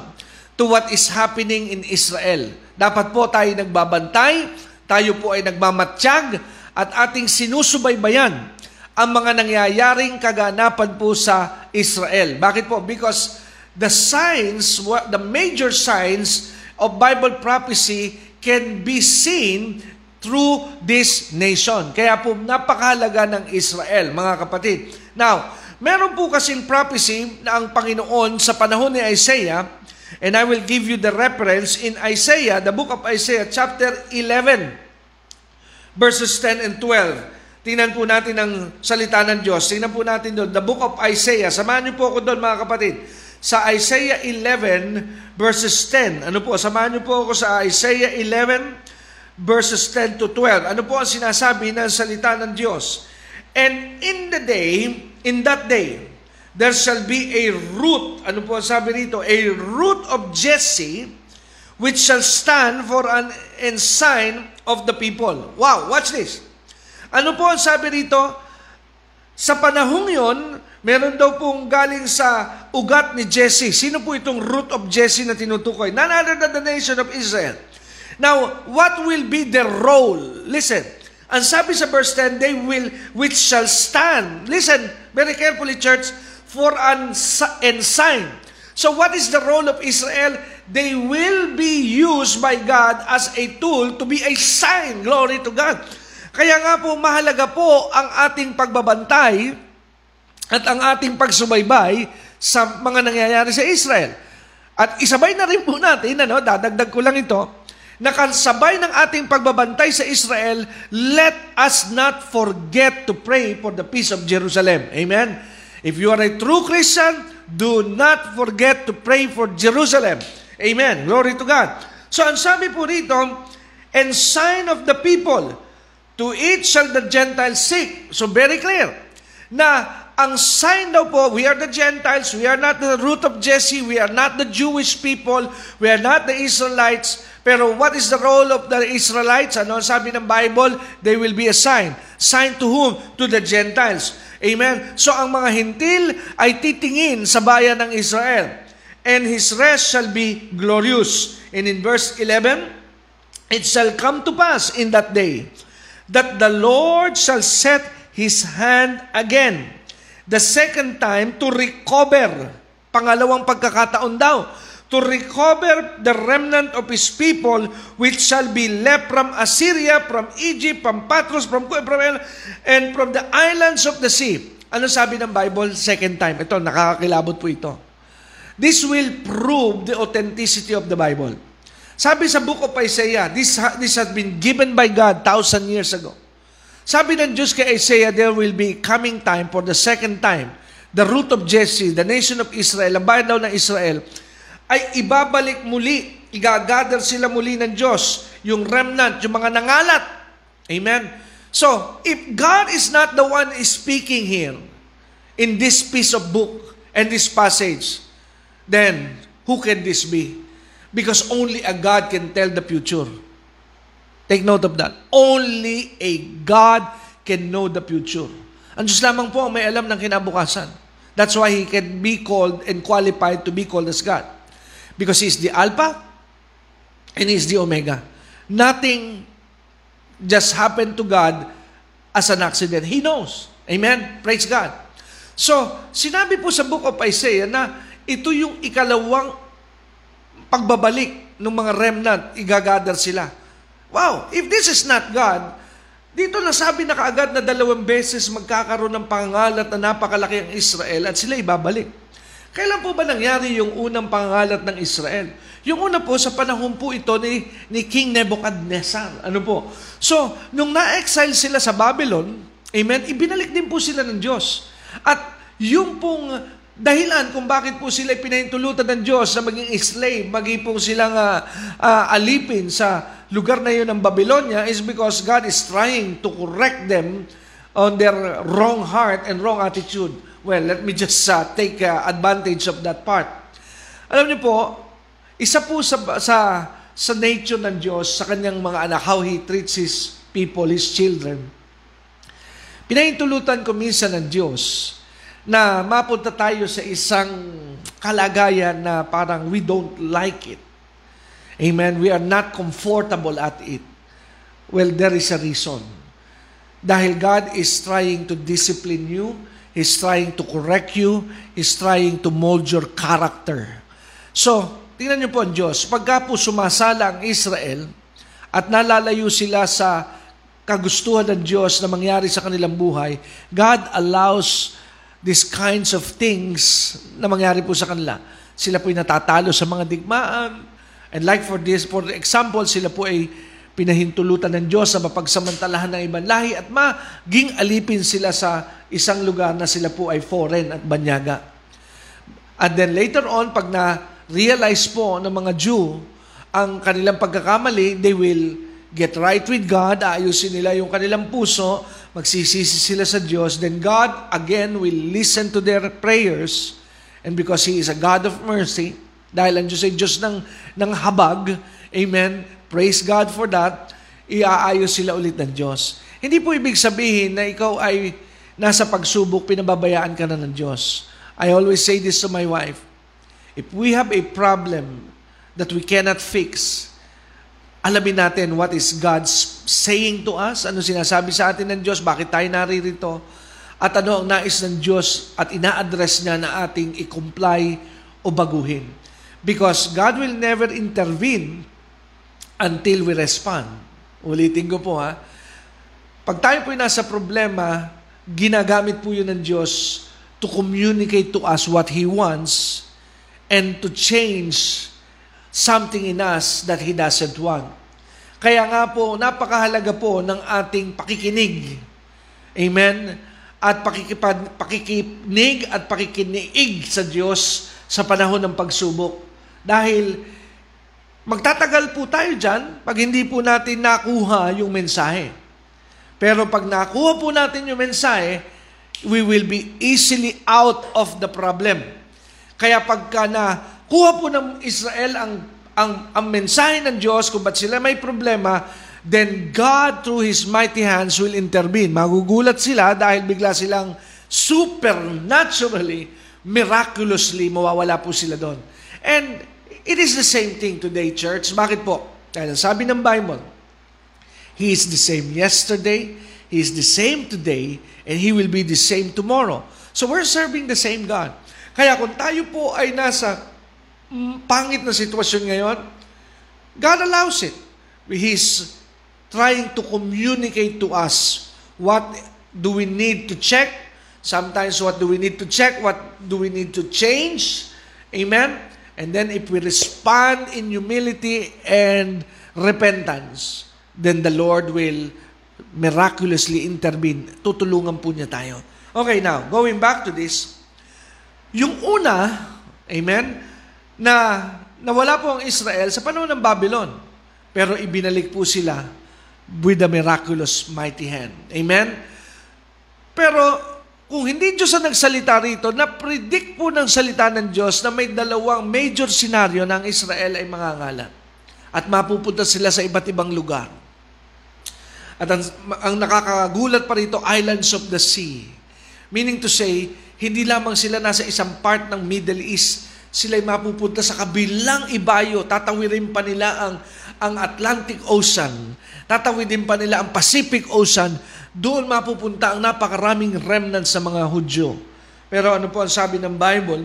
S1: to what is happening in Israel. Dapat po tayo nagbabantay, tayo po ay nagmamatsyag, at ating sinusubaybayan ang mga nangyayaring kaganapan po sa Israel. Bakit po? Because the signs, the major signs of Bible prophecy can be seen through this nation. Kaya po napakahalaga ng Israel, mga kapatid. Now, meron po kasing prophecy na ang Panginoon sa panahon ni Isaiah, and I will give you the reference in Isaiah, the book of Isaiah, chapter 11, verses 10 and 12. Tingnan po natin ang salita ng Diyos. Tingnan po natin doon, the book of Isaiah. Samahan niyo po ako doon mga kapatid. Sa Isaiah 11 verses 10. Ano po? Samahan niyo po ako sa Isaiah 11 verses 10 to 12. Ano po ang sinasabi ng salita ng Diyos? And in the day, in that day, there shall be a root. Ano po ang sabi rito? A root of Jesse which shall stand for an ensign of the people. Wow, watch this. Ano po ang sabi rito? Sa panahong yon, meron daw pong galing sa ugat ni Jesse. Sino po itong root of Jesse na tinutukoy? None other than the nation of Israel. Now, what will be their role? Listen, ang sabi sa verse 10, they will, which shall stand. Listen, very carefully, church, for an ensign. So what is the role of Israel? They will be used by God as a tool to be a sign. Glory to God. Kaya nga po, mahalaga po ang ating pagbabantay at ang ating pagsubaybay sa mga nangyayari sa Israel. At isabay na rin po natin, ano, dadagdag ko lang ito, nakasabay ng ating pagbabantay sa Israel, let us not forget to pray for the peace of Jerusalem. Amen? If you are a true Christian, do not forget to pray for Jerusalem. Amen. Glory to God. So ang sabi po rito, and sign of the people, To each shall the Gentiles seek. So very clear na ang sign daw po, we are the Gentiles, we are not the root of Jesse, we are not the Jewish people, we are not the Israelites, pero what is the role of the Israelites? Ano sabi ng Bible? They will be a sign. Sign to whom? To the Gentiles. Amen? So ang mga hintil ay titingin sa bayan ng Israel. And his rest shall be glorious. And in verse 11, it shall come to pass in that day that the Lord shall set His hand again. The second time, to recover. Pangalawang pagkakataon daw. To recover the remnant of His people, which shall be left from Assyria, from Egypt, from Patros, from, from and from the islands of the sea. Ano sabi ng Bible? Second time. Ito, nakakakilabot po ito. This will prove the authenticity of the Bible. Sabi sa book of Isaiah, this, this has been given by God thousand years ago. Sabi ng Diyos kay Isaiah, there will be coming time for the second time. The root of Jesse, the nation of Israel, ang bayan daw ng Israel, ay ibabalik muli, igagather sila muli ng Diyos, yung remnant, yung mga nangalat. Amen? So, if God is not the one speaking here, in this piece of book and this passage, then who can this be? Because only a God can tell the future. Take note of that. Only a God can know the future. Ang Diyos lamang po ang may alam ng kinabukasan. That's why He can be called and qualified to be called as God. Because He is the Alpha and He is the Omega. Nothing just happened to God as an accident. He knows. Amen? Praise God. So, sinabi po sa book of Isaiah na ito yung ikalawang pagbabalik ng mga remnant, igagather sila. Wow, if this is not God, dito nasabi na kaagad na dalawang beses magkakaroon ng pangalat na napakalaki ang Israel at sila ibabalik. Kailan po ba nangyari yung unang pangalat ng Israel? Yung una po sa panahon po ito ni, ni King Nebuchadnezzar. Ano po? So, nung na-exile sila sa Babylon, amen, ibinalik din po sila ng Diyos. At yung pong dahilan kung bakit po sila pinahintulutan ng Diyos na maging slave, maging po silang uh, uh, alipin sa lugar na yun ng Babylonia is because God is trying to correct them on their wrong heart and wrong attitude. Well, let me just uh, take uh, advantage of that part. Alam niyo po, isa po sa, sa, sa nature ng Diyos, sa kanyang mga anak, how He treats His people, His children. Pinahintulutan ko minsan ng Diyos na mapunta tayo sa isang kalagayan na parang we don't like it. Amen? We are not comfortable at it. Well, there is a reason. Dahil God is trying to discipline you, He's trying to correct you, He's trying to mold your character. So, tingnan niyo po ang Diyos, pagka po sumasala ang Israel at nalalayo sila sa kagustuhan ng Diyos na mangyari sa kanilang buhay, God allows these kinds of things na mangyari po sa kanila. Sila po ay natatalo sa mga digmaan. And like for this, for example, sila po ay pinahintulutan ng Diyos sa mapagsamantalahan ng ibang lahi at maging alipin sila sa isang lugar na sila po ay foreign at banyaga. And then later on, pag na-realize po ng mga Jew ang kanilang pagkakamali, they will get right with God, ayusin nila yung kanilang puso, magsisisi sila sa Diyos, then God again will listen to their prayers, and because He is a God of mercy, dahil ang Diyos ay Diyos ng, ng habag, amen, praise God for that, iaayos sila ulit ng Diyos. Hindi po ibig sabihin na ikaw ay nasa pagsubok, pinababayaan ka na ng Diyos. I always say this to my wife, if we have a problem that we cannot fix, alamin natin what is God's saying to us, ano sinasabi sa atin ng Diyos, bakit tayo naririto, at ano ang nais ng Diyos at ina-address niya na ating i-comply o baguhin. Because God will never intervene until we respond. Ulitin ko po ha. Pag tayo po nasa problema, ginagamit po yun ng Diyos to communicate to us what He wants and to change something in us that He doesn't want. Kaya nga po, napakahalaga po ng ating pakikinig. Amen? At pakikipad, pakikinig at pakikinig sa Diyos sa panahon ng pagsubok. Dahil magtatagal po tayo dyan pag hindi po natin nakuha yung mensahe. Pero pag nakuha po natin yung mensahe, we will be easily out of the problem. Kaya pagka na Kuha po ng Israel ang, ang, ang mensahe ng Diyos kung ba't sila may problema, then God through His mighty hands will intervene. Magugulat sila dahil bigla silang supernaturally, miraculously, mawawala po sila doon. And it is the same thing today, church. Bakit po? Dahil sabi ng Bible, He is the same yesterday, He is the same today, and He will be the same tomorrow. So we're serving the same God. Kaya kung tayo po ay nasa pangit na sitwasyon ngayon, God allows it. He's trying to communicate to us what do we need to check, sometimes what do we need to check, what do we need to change. Amen? And then if we respond in humility and repentance, then the Lord will miraculously intervene. Tutulungan po niya tayo. Okay, now, going back to this, yung una, amen, na nawala po ang Israel sa panahon ng Babylon. Pero ibinalik po sila with the miraculous mighty hand. Amen? Pero kung hindi Diyos ang nagsalita rito, na-predict po ng salita ng Diyos na may dalawang major scenario ng Israel ay mangangalat. At mapupunta sila sa iba't ibang lugar. At ang, ang nakakagulat pa rito, islands of the sea. Meaning to say, hindi lamang sila nasa isang part ng Middle East, sila'y mapupunta sa kabilang ibayo. Tatawirin pa nila ang, ang Atlantic Ocean. Tatawirin pa nila ang Pacific Ocean. Doon mapupunta ang napakaraming remnant sa mga Hudyo. Pero ano po ang sabi ng Bible?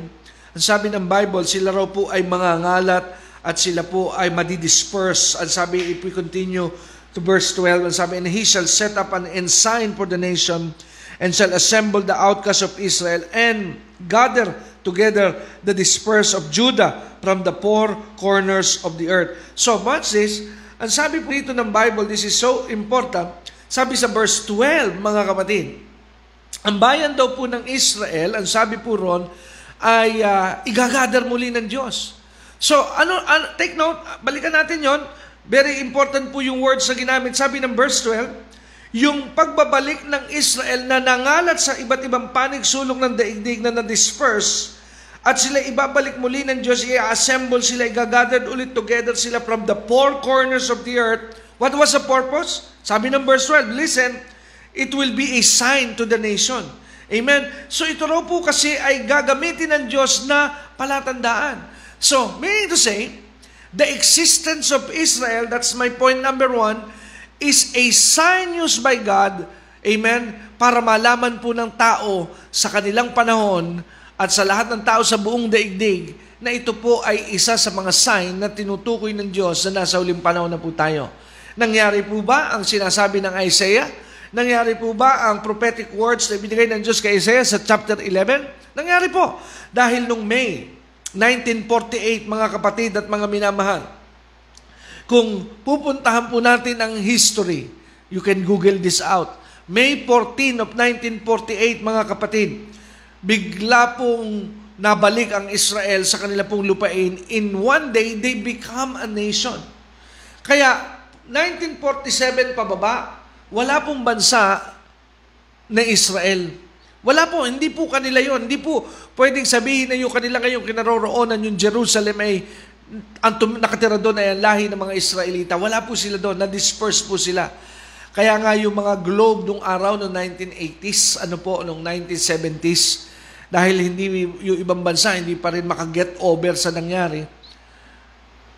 S1: Ang sabi ng Bible, sila raw po ay mga ngalat at sila po ay madidisperse. Ang sabi, if we continue to verse 12, ang sabi, And he shall set up an ensign for the nation and shall assemble the outcasts of Israel and gather together the dispersed of Judah from the four corners of the earth. So, watch this. Ang sabi po dito ng Bible, this is so important. Sabi sa verse 12, mga kapatid, ang bayan daw po ng Israel, ang sabi po ron, ay uh, igagather muli ng Diyos. So, ano, ano, take note, balikan natin yon. Very important po yung words na ginamit. Sabi ng verse 12, yung pagbabalik ng Israel na nangalat sa iba't ibang panig sulong ng daigdig na na-disperse at sila ibabalik muli ng Diyos, i-assemble sila, i-gathered ulit together sila from the four corners of the earth. What was the purpose? Sabi ng verse 12, listen, it will be a sign to the nation. Amen? So ito raw po kasi ay gagamitin ng Diyos na palatandaan. So, meaning to say, the existence of Israel, that's my point number one, is a sign used by God, amen, para malaman po ng tao sa kanilang panahon at sa lahat ng tao sa buong daigdig na ito po ay isa sa mga sign na tinutukoy ng Diyos na nasa uling panahon na po tayo. Nangyari po ba ang sinasabi ng Isaiah? Nangyari po ba ang prophetic words na ibinigay ng Diyos kay Isaiah sa chapter 11? Nangyari po. Dahil nung May 1948, mga kapatid at mga minamahal, kung pupuntahan po natin ang history, you can Google this out. May 14 of 1948, mga kapatid, bigla pong nabalik ang Israel sa kanila pong lupain. In one day, they become a nation. Kaya, 1947 pababa, wala pong bansa na Israel. Wala po, hindi po kanila yon. Hindi po pwedeng sabihin na yung kanila ngayong kinaroroonan, yung Jerusalem ay ang tum- nakatira doon ay ang lahi ng mga Israelita. Wala po sila doon, na-disperse po sila. Kaya nga yung mga globe nung araw noong 1980s, ano po, noong 1970s, dahil hindi yung ibang bansa hindi pa rin makaget over sa nangyari,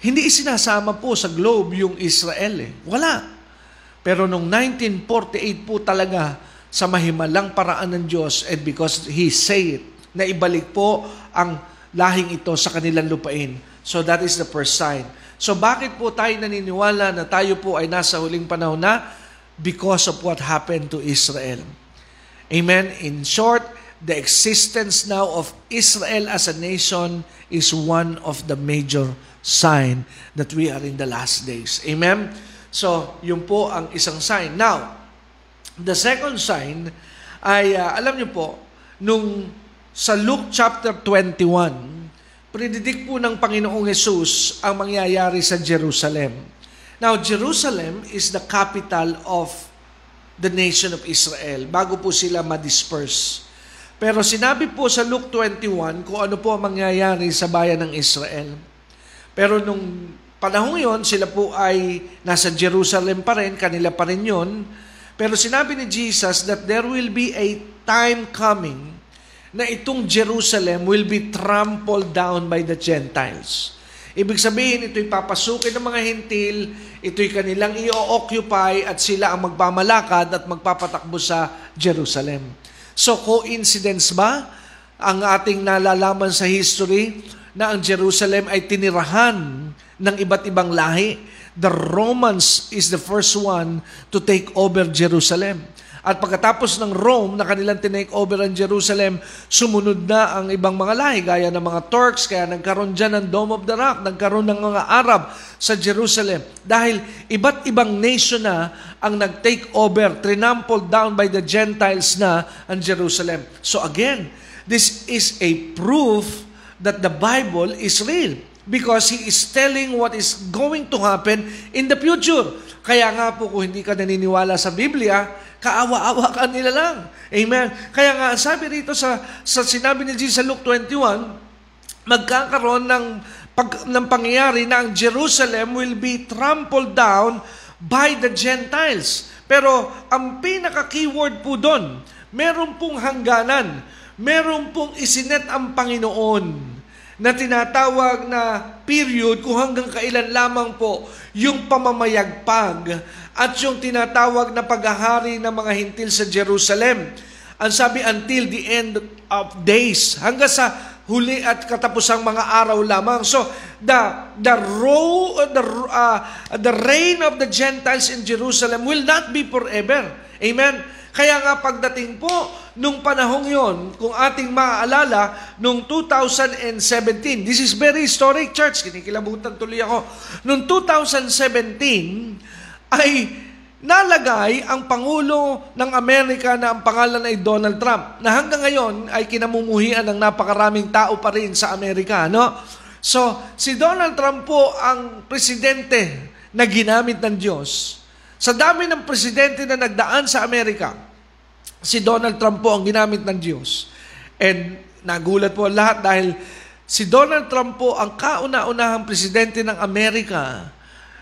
S1: hindi isinasama po sa globe yung Israel eh. Wala. Pero nung 1948 po talaga, sa mahimalang paraan ng Diyos and because He say it, na ibalik po ang lahing ito sa kanilang lupain. So that is the first sign. So bakit po tayo naniniwala na tayo po ay nasa huling panahon na? Because of what happened to Israel. Amen? In short, the existence now of Israel as a nation is one of the major sign that we are in the last days. Amen? So, yun po ang isang sign. Now, the second sign ay, uh, alam niyo po, nung sa Luke chapter 21, predidik po ng Panginoong Jesus ang mangyayari sa Jerusalem. Now, Jerusalem is the capital of the nation of Israel bago po sila ma-disperse. Pero sinabi po sa Luke 21 kung ano po ang mangyayari sa bayan ng Israel. Pero nung panahon yon, sila po ay nasa Jerusalem pa rin, kanila pa rin yon. Pero sinabi ni Jesus that there will be a time coming na itong Jerusalem will be trampled down by the Gentiles. Ibig sabihin, ito'y papasukin ng mga hentil, ito'y kanilang i-occupy at sila ang magpamalakad at magpapatakbo sa Jerusalem. So, coincidence ba ang ating nalalaman sa history na ang Jerusalem ay tinirahan ng iba't ibang lahi. The Romans is the first one to take over Jerusalem. At pagkatapos ng Rome na kanilang tinake over ang Jerusalem, sumunod na ang ibang mga lahi, gaya ng mga Turks, kaya nagkaroon dyan ng Dome of the Rock, nagkaroon ng mga Arab sa Jerusalem. Dahil iba't ibang nation na ang nag-take over, trinampled down by the Gentiles na ang Jerusalem. So again, this is a proof that the Bible is real because He is telling what is going to happen in the future. Kaya nga po kung hindi ka naniniwala sa Biblia, kaawa-awa ka nila lang. Amen. Kaya nga sabi rito sa, sa sinabi ni Jesus sa Luke 21, magkakaroon ng, pag, ng pangyayari na ang Jerusalem will be trampled down by the Gentiles. Pero ang pinaka-keyword po doon, meron pong hangganan, meron pong isinet ang Panginoon na tinatawag na period kung hanggang kailan lamang po yung pamamayagpag at yung tinatawag na paghahari ng mga hintil sa Jerusalem. Ang sabi, until the end of days, hanggang sa huli at katapusang mga araw lamang. So, the the row, the uh, the reign of the Gentiles in Jerusalem will not be forever. Amen. Kaya nga pagdating po nung panahong yon, kung ating maaalala, nung 2017, this is very historic church, kinikilabutan tuloy ako, nung 2017 ay nalagay ang Pangulo ng Amerika na ang pangalan ay Donald Trump, na hanggang ngayon ay kinamumuhian ng napakaraming tao pa rin sa Amerika. No? So, si Donald Trump po ang presidente na ginamit ng Diyos sa dami ng presidente na nagdaan sa Amerika, si Donald Trump po ang ginamit ng Diyos. And nagulat po lahat dahil si Donald Trump po ang kauna-unahang presidente ng Amerika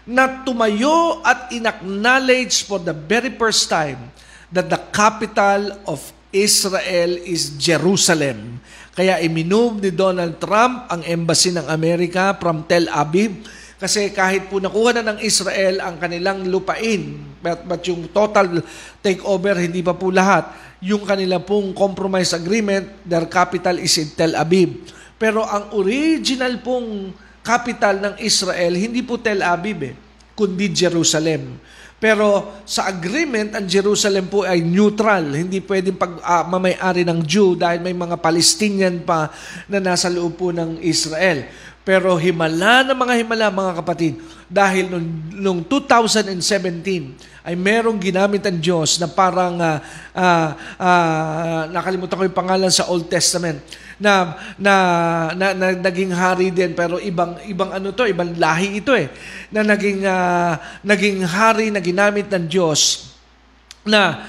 S1: na tumayo at inacknowledge for the very first time that the capital of Israel is Jerusalem. Kaya iminove ni Donald Trump ang embassy ng Amerika from Tel Aviv kasi kahit po nakuha na ng Israel ang kanilang lupain, but, but yung total takeover, hindi pa po lahat, yung kanila pong compromise agreement, their capital is in Tel Aviv. Pero ang original pong capital ng Israel, hindi po Tel Aviv eh, kundi Jerusalem. Pero sa agreement, ang Jerusalem po ay neutral. Hindi pwedeng pag uh, mamay-ari ng Jew dahil may mga Palestinian pa na nasa loob po ng Israel. Pero himala ng mga himala, mga kapatid, dahil nung, nung 2017 ay merong ginamit ang Diyos na parang uh, uh, uh, nakalimutan ko yung pangalan sa Old Testament na, na, na, na naging hari din pero ibang ibang ano to, ibang lahi ito eh na naging uh, naging hari na ginamit ng Diyos na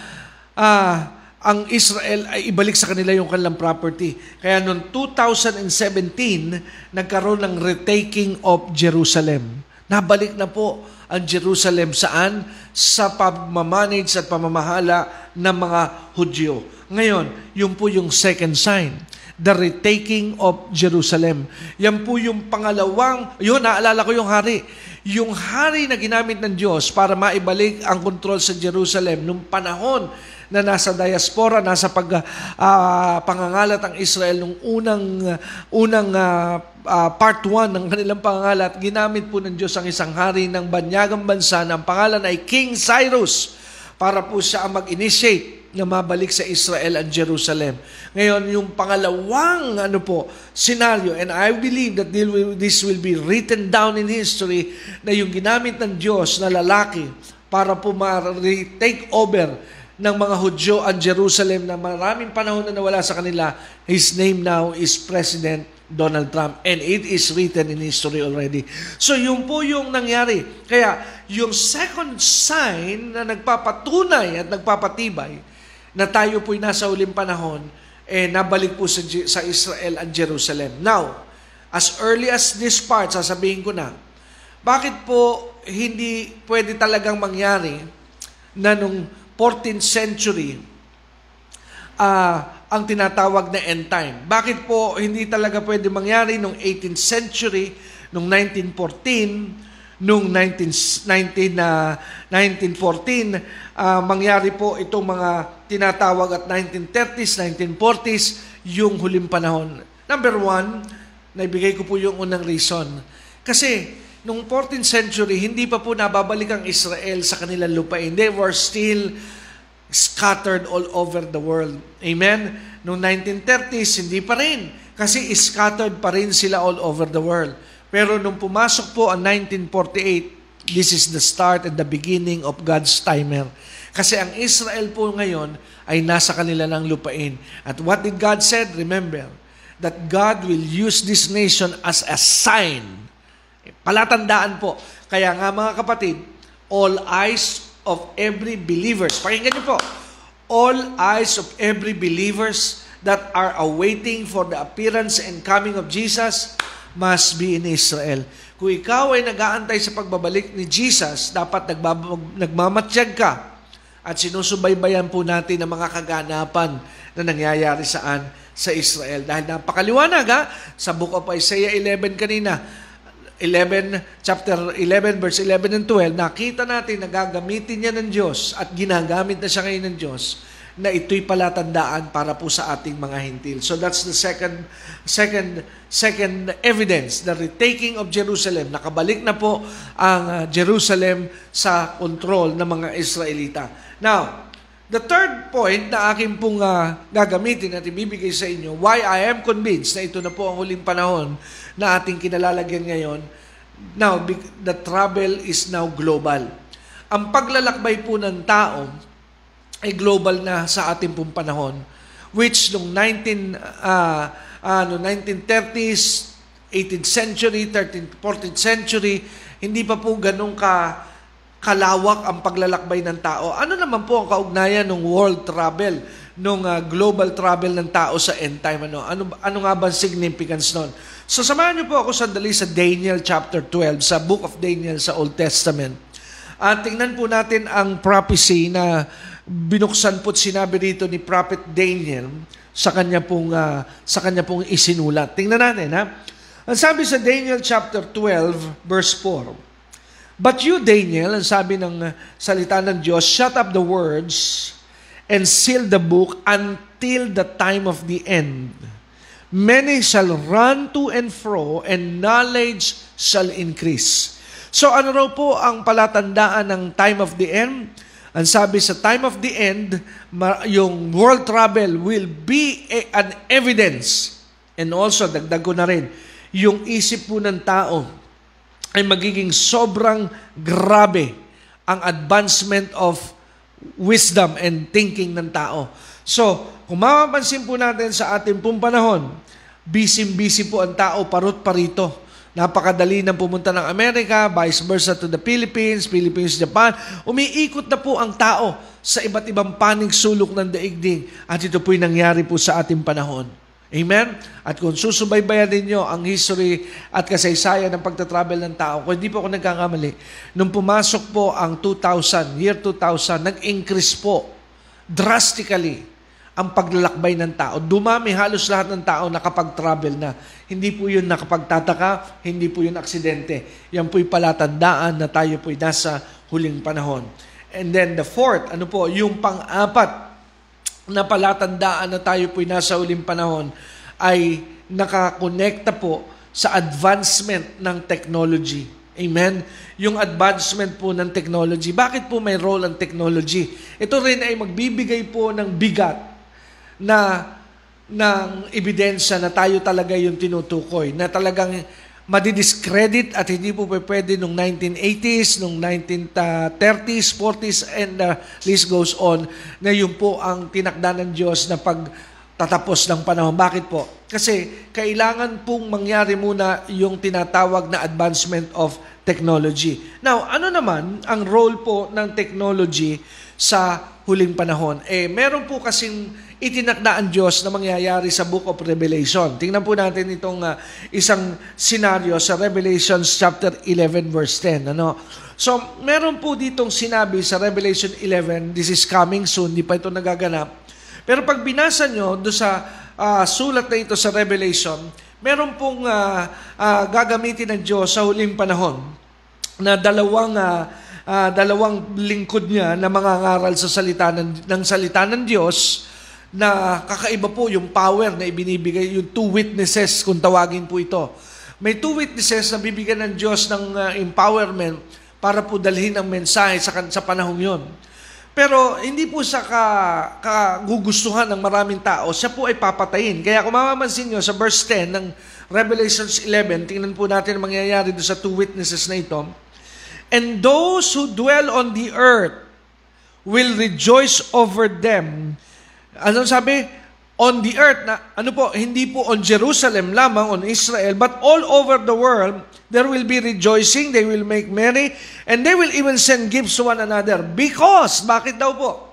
S1: uh, ang Israel ay ibalik sa kanila yung kanilang property. Kaya noong 2017, nagkaroon ng retaking of Jerusalem. Nabalik na po ang Jerusalem saan? Sa pagmamanage at pamamahala ng mga Hudyo. Ngayon, yun po yung second sign the retaking of Jerusalem. Yan po yung pangalawang, yun, naalala ko yung hari. Yung hari na ginamit ng Diyos para maibalik ang kontrol sa Jerusalem nung panahon na nasa diaspora, nasa pag uh, pangangalat ang Israel nung unang unang uh, uh, part 1 ng kanilang pangangalat, ginamit po ng Diyos ang isang hari ng banyagang bansa na ang pangalan ay King Cyrus para po siya ang mag-initiate na mabalik sa Israel at Jerusalem. Ngayon, yung pangalawang ano po, scenario, and I believe that this will be written down in history, na yung ginamit ng Diyos na lalaki para po ma-take over ng mga Hudyo ang Jerusalem na maraming panahon na nawala sa kanila, his name now is President Donald Trump. And it is written in history already. So yun po yung nangyari. Kaya yung second sign na nagpapatunay at nagpapatibay na tayo po'y nasa uling panahon, eh, nabalik po sa, sa Israel ang Jerusalem. Now, as early as this part, sasabihin ko na, bakit po hindi pwede talagang mangyari na nung 14th century uh, ang tinatawag na end time? Bakit po hindi talaga pwede mangyari nung 18th century, nung 1914, noong 19, 19, uh, 1914, uh, mangyari po itong mga tinatawag at 1930s, 1940s, yung huling panahon. Number one, naibigay ko po yung unang reason. Kasi, nung 14th century, hindi pa po nababalik ang Israel sa kanilang lupain. They were still scattered all over the world. Amen? Noong 1930s, hindi pa rin. Kasi scattered pa rin sila all over the world. Pero nung pumasok po ang 1948, this is the start and the beginning of God's timer. Kasi ang Israel po ngayon ay nasa kanila ng lupain. At what did God said? Remember, that God will use this nation as a sign. Palatandaan po. Kaya nga mga kapatid, all eyes of every believers, pakinggan niyo po, all eyes of every believers that are awaiting for the appearance and coming of Jesus must be in Israel. Kung ikaw ay nag-aantay sa pagbabalik ni Jesus, dapat nagmamatsyag ka at sinusubaybayan po natin ang mga kaganapan na nangyayari saan sa Israel. Dahil napakaliwanag ha, sa Book of Isaiah 11 kanina, 11, chapter 11, verse 11 and 12, nakita natin na gagamitin niya ng Diyos at ginagamit na siya ngayon ng Diyos na ito'y palatandaan para po sa ating mga hintil. So that's the second second second evidence, the retaking of Jerusalem. Nakabalik na po ang uh, Jerusalem sa kontrol ng mga Israelita. Now, the third point na akin pong uh, gagamitin at ibibigay sa inyo, why I am convinced na ito na po ang huling panahon na ating kinalalagyan ngayon. Now, the trouble is now global. Ang paglalakbay po ng tao ay global na sa ating pong panahon which nung 19 uh, uh, no 1930s 18th century 13th 14th century hindi pa po ganun ka kalawak ang paglalakbay ng tao. Ano naman po ang kaugnayan ng world travel, ng uh, global travel ng tao sa end time? Ano, ano, ano nga ba significance nun? So samahan niyo po ako sandali sa Daniel chapter 12, sa book of Daniel sa Old Testament. At tingnan po natin ang prophecy na binuksan po't sinabi rito ni Prophet Daniel sa kanya pong, uh, sa kanya pong isinulat. Tingnan natin, ha? Ang sabi sa Daniel chapter 12, verse 4, But you, Daniel, ang sabi ng salita ng Diyos, shut up the words and seal the book until the time of the end. Many shall run to and fro, and knowledge shall increase. So ano raw po ang palatandaan ng time of the end? Ang sabi sa time of the end, yung world travel will be an evidence. And also, dagdag ko na rin, yung isip po ng tao ay magiging sobrang grabe ang advancement of wisdom and thinking ng tao. So, kung mapapansin po natin sa ating pong panahon, busy-busy po ang tao parot parito Napakadali nang pumunta ng Amerika, vice versa to the Philippines, Philippines, Japan. Umiikot na po ang tao sa iba't ibang panig sulok ng daigdig. At ito po'y nangyari po sa ating panahon. Amen? At kung susubaybayan ninyo ang history at kasaysayan ng pagtatravel ng tao, kung hindi po ako nagkakamali, nung pumasok po ang 2000, year 2000, nag-increase po drastically ang paglalakbay ng tao. Dumami halos lahat ng tao nakapag-travel na. Hindi po yun nakapagtataka, hindi po yun aksidente. Yan po'y palatandaan na tayo po'y nasa huling panahon. And then the fourth, ano po, yung pang-apat na palatandaan na tayo po'y nasa huling panahon ay nakakonekta po sa advancement ng technology. Amen? Yung advancement po ng technology. Bakit po may role ang technology? Ito rin ay magbibigay po ng bigat na ng ebidensya na tayo talaga yung tinutukoy, na talagang madidiscredit at hindi po pwede nung 1980s, nung 1930s, 40s, and the list goes on, na yun po ang tinakda ng Diyos na pagtatapos ng panahon. Bakit po? Kasi kailangan pong mangyari muna yung tinatawag na advancement of technology. Now, ano naman ang role po ng technology sa huling panahon? Eh, meron po kasing itinakda ang Diyos na mangyayari sa Book of Revelation. Tingnan po natin itong uh, isang scenario sa Revelation chapter 11 verse 10. Ano? So, meron po ditong sinabi sa Revelation 11, this is coming soon, di pa ito nagaganap. Pero pag binasa nyo do sa uh, sulat na ito sa Revelation, meron pong uh, uh, gagamitin ng Diyos sa huling panahon na dalawang uh, uh, dalawang lingkod niya na mga ngaral sa salita ng, ng salita ng Diyos na kakaiba po yung power na ibinibigay, yung two witnesses kung tawagin po ito. May two witnesses na bibigyan ng Diyos ng uh, empowerment para po dalhin ang mensahe sa, sa panahong yon. Pero hindi po sa ka, kagugustuhan ng maraming tao, siya po ay papatayin. Kaya kung mamamansin nyo sa verse 10 ng Revelations 11, tingnan po natin ang mangyayari doon sa two witnesses na ito. And those who dwell on the earth will rejoice over them ano sabi? On the earth, na, ano po, hindi po on Jerusalem lamang, on Israel, but all over the world, there will be rejoicing, they will make merry, and they will even send gifts to one another. Because, bakit daw po?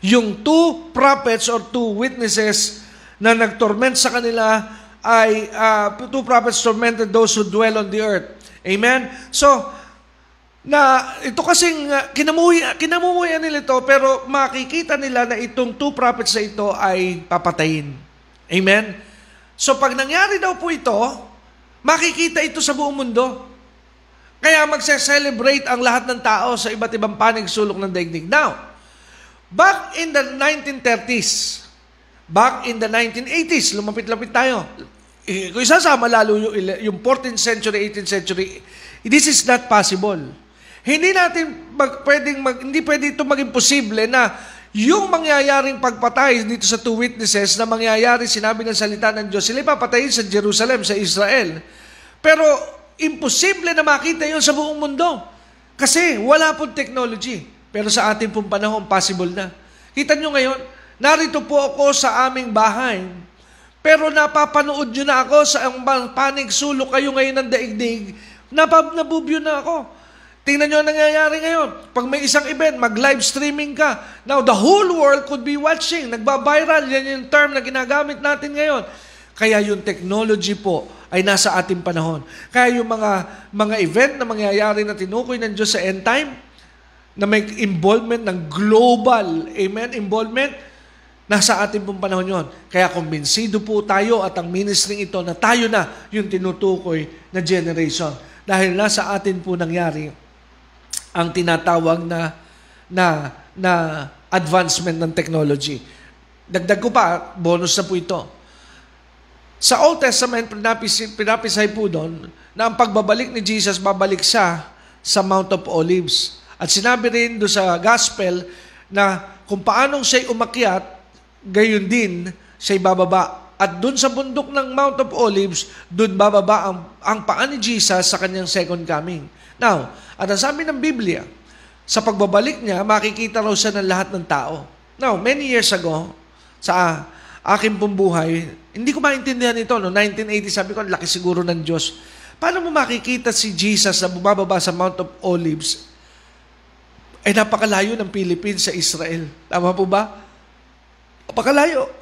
S1: Yung two prophets or two witnesses na nagtorment sa kanila ay uh, two prophets tormented those who dwell on the earth. Amen? So, na ito kasing uh, kinamuhi, kinamumuyan nila ito pero makikita nila na itong two prophets na ito ay papatayin. Amen? So pag nangyari daw po ito, makikita ito sa buong mundo. Kaya magse-celebrate ang lahat ng tao sa iba't ibang panig sulok ng daigdig. Now, back in the 1930s, back in the 1980s, lumapit-lapit tayo. Eh, kung isasama lalo yung, yung 14th century, 18th century, this is not possible. Hindi natin mag, pwedeng mag, hindi pwede ito maging posible na yung mangyayaring pagpatay dito sa two witnesses na mangyayari, sinabi ng salita ng Diyos, sila papatayin sa Jerusalem, sa Israel. Pero imposible na makita yon sa buong mundo. Kasi wala pong technology. Pero sa ating pong panahon, possible na. Kita nyo ngayon, narito po ako sa aming bahay. Pero napapanood nyo na ako sa ang panig sulok kayo ngayon ng daigdig. Napab nabubyo na ako. Tingnan nyo ang nangyayari ngayon. Pag may isang event, mag-live streaming ka. Now, the whole world could be watching. Nagba-viral. Yan yung term na ginagamit natin ngayon. Kaya yung technology po ay nasa ating panahon. Kaya yung mga mga event na mangyayari na tinukoy ng Diyos sa end time, na may involvement ng global, amen, involvement, nasa ating pong panahon yon. Kaya kumbinsido po tayo at ang ministry ito na tayo na yung tinutukoy na generation. Dahil nasa atin po nangyari ang tinatawag na na na advancement ng technology. Dagdag ko pa, bonus na po ito. Sa Old Testament, pinapisay, pinapisay po doon na ang pagbabalik ni Jesus, babalik siya sa Mount of Olives. At sinabi rin do sa gospel na kung paanong siya'y umakyat, gayon din siya'y bababa. At doon sa bundok ng Mount of Olives, doon bababa ang, ang paa ni Jesus sa kanyang second coming. Now, at ang sabi ng Biblia, sa pagbabalik niya, makikita raw siya ng lahat ng tao. Now, many years ago, sa aking pong hindi ko maintindihan ito. No? 1980, sabi ko, laki siguro ng Diyos. Paano mo makikita si Jesus na bumababa sa Mount of Olives? Eh, napakalayo ng Philippines sa Israel. Tama po ba? Napakalayo.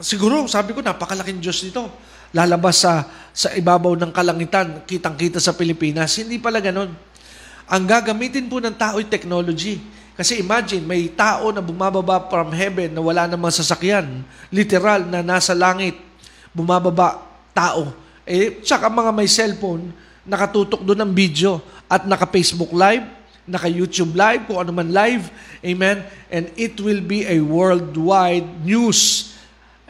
S1: Siguro, sabi ko, napakalaking Diyos nito. Lalabas sa, sa ibabaw ng kalangitan, kitang-kita sa Pilipinas. Hindi pala ganun. Ang gagamitin po ng tao ay technology. Kasi imagine, may tao na bumababa from heaven na wala namang sasakyan. Literal na nasa langit. Bumababa, tao. Eh, tsaka mga may cellphone, nakatutok doon ng video at naka-Facebook Live, naka-YouTube Live, kung ano man live. Amen? And it will be a worldwide news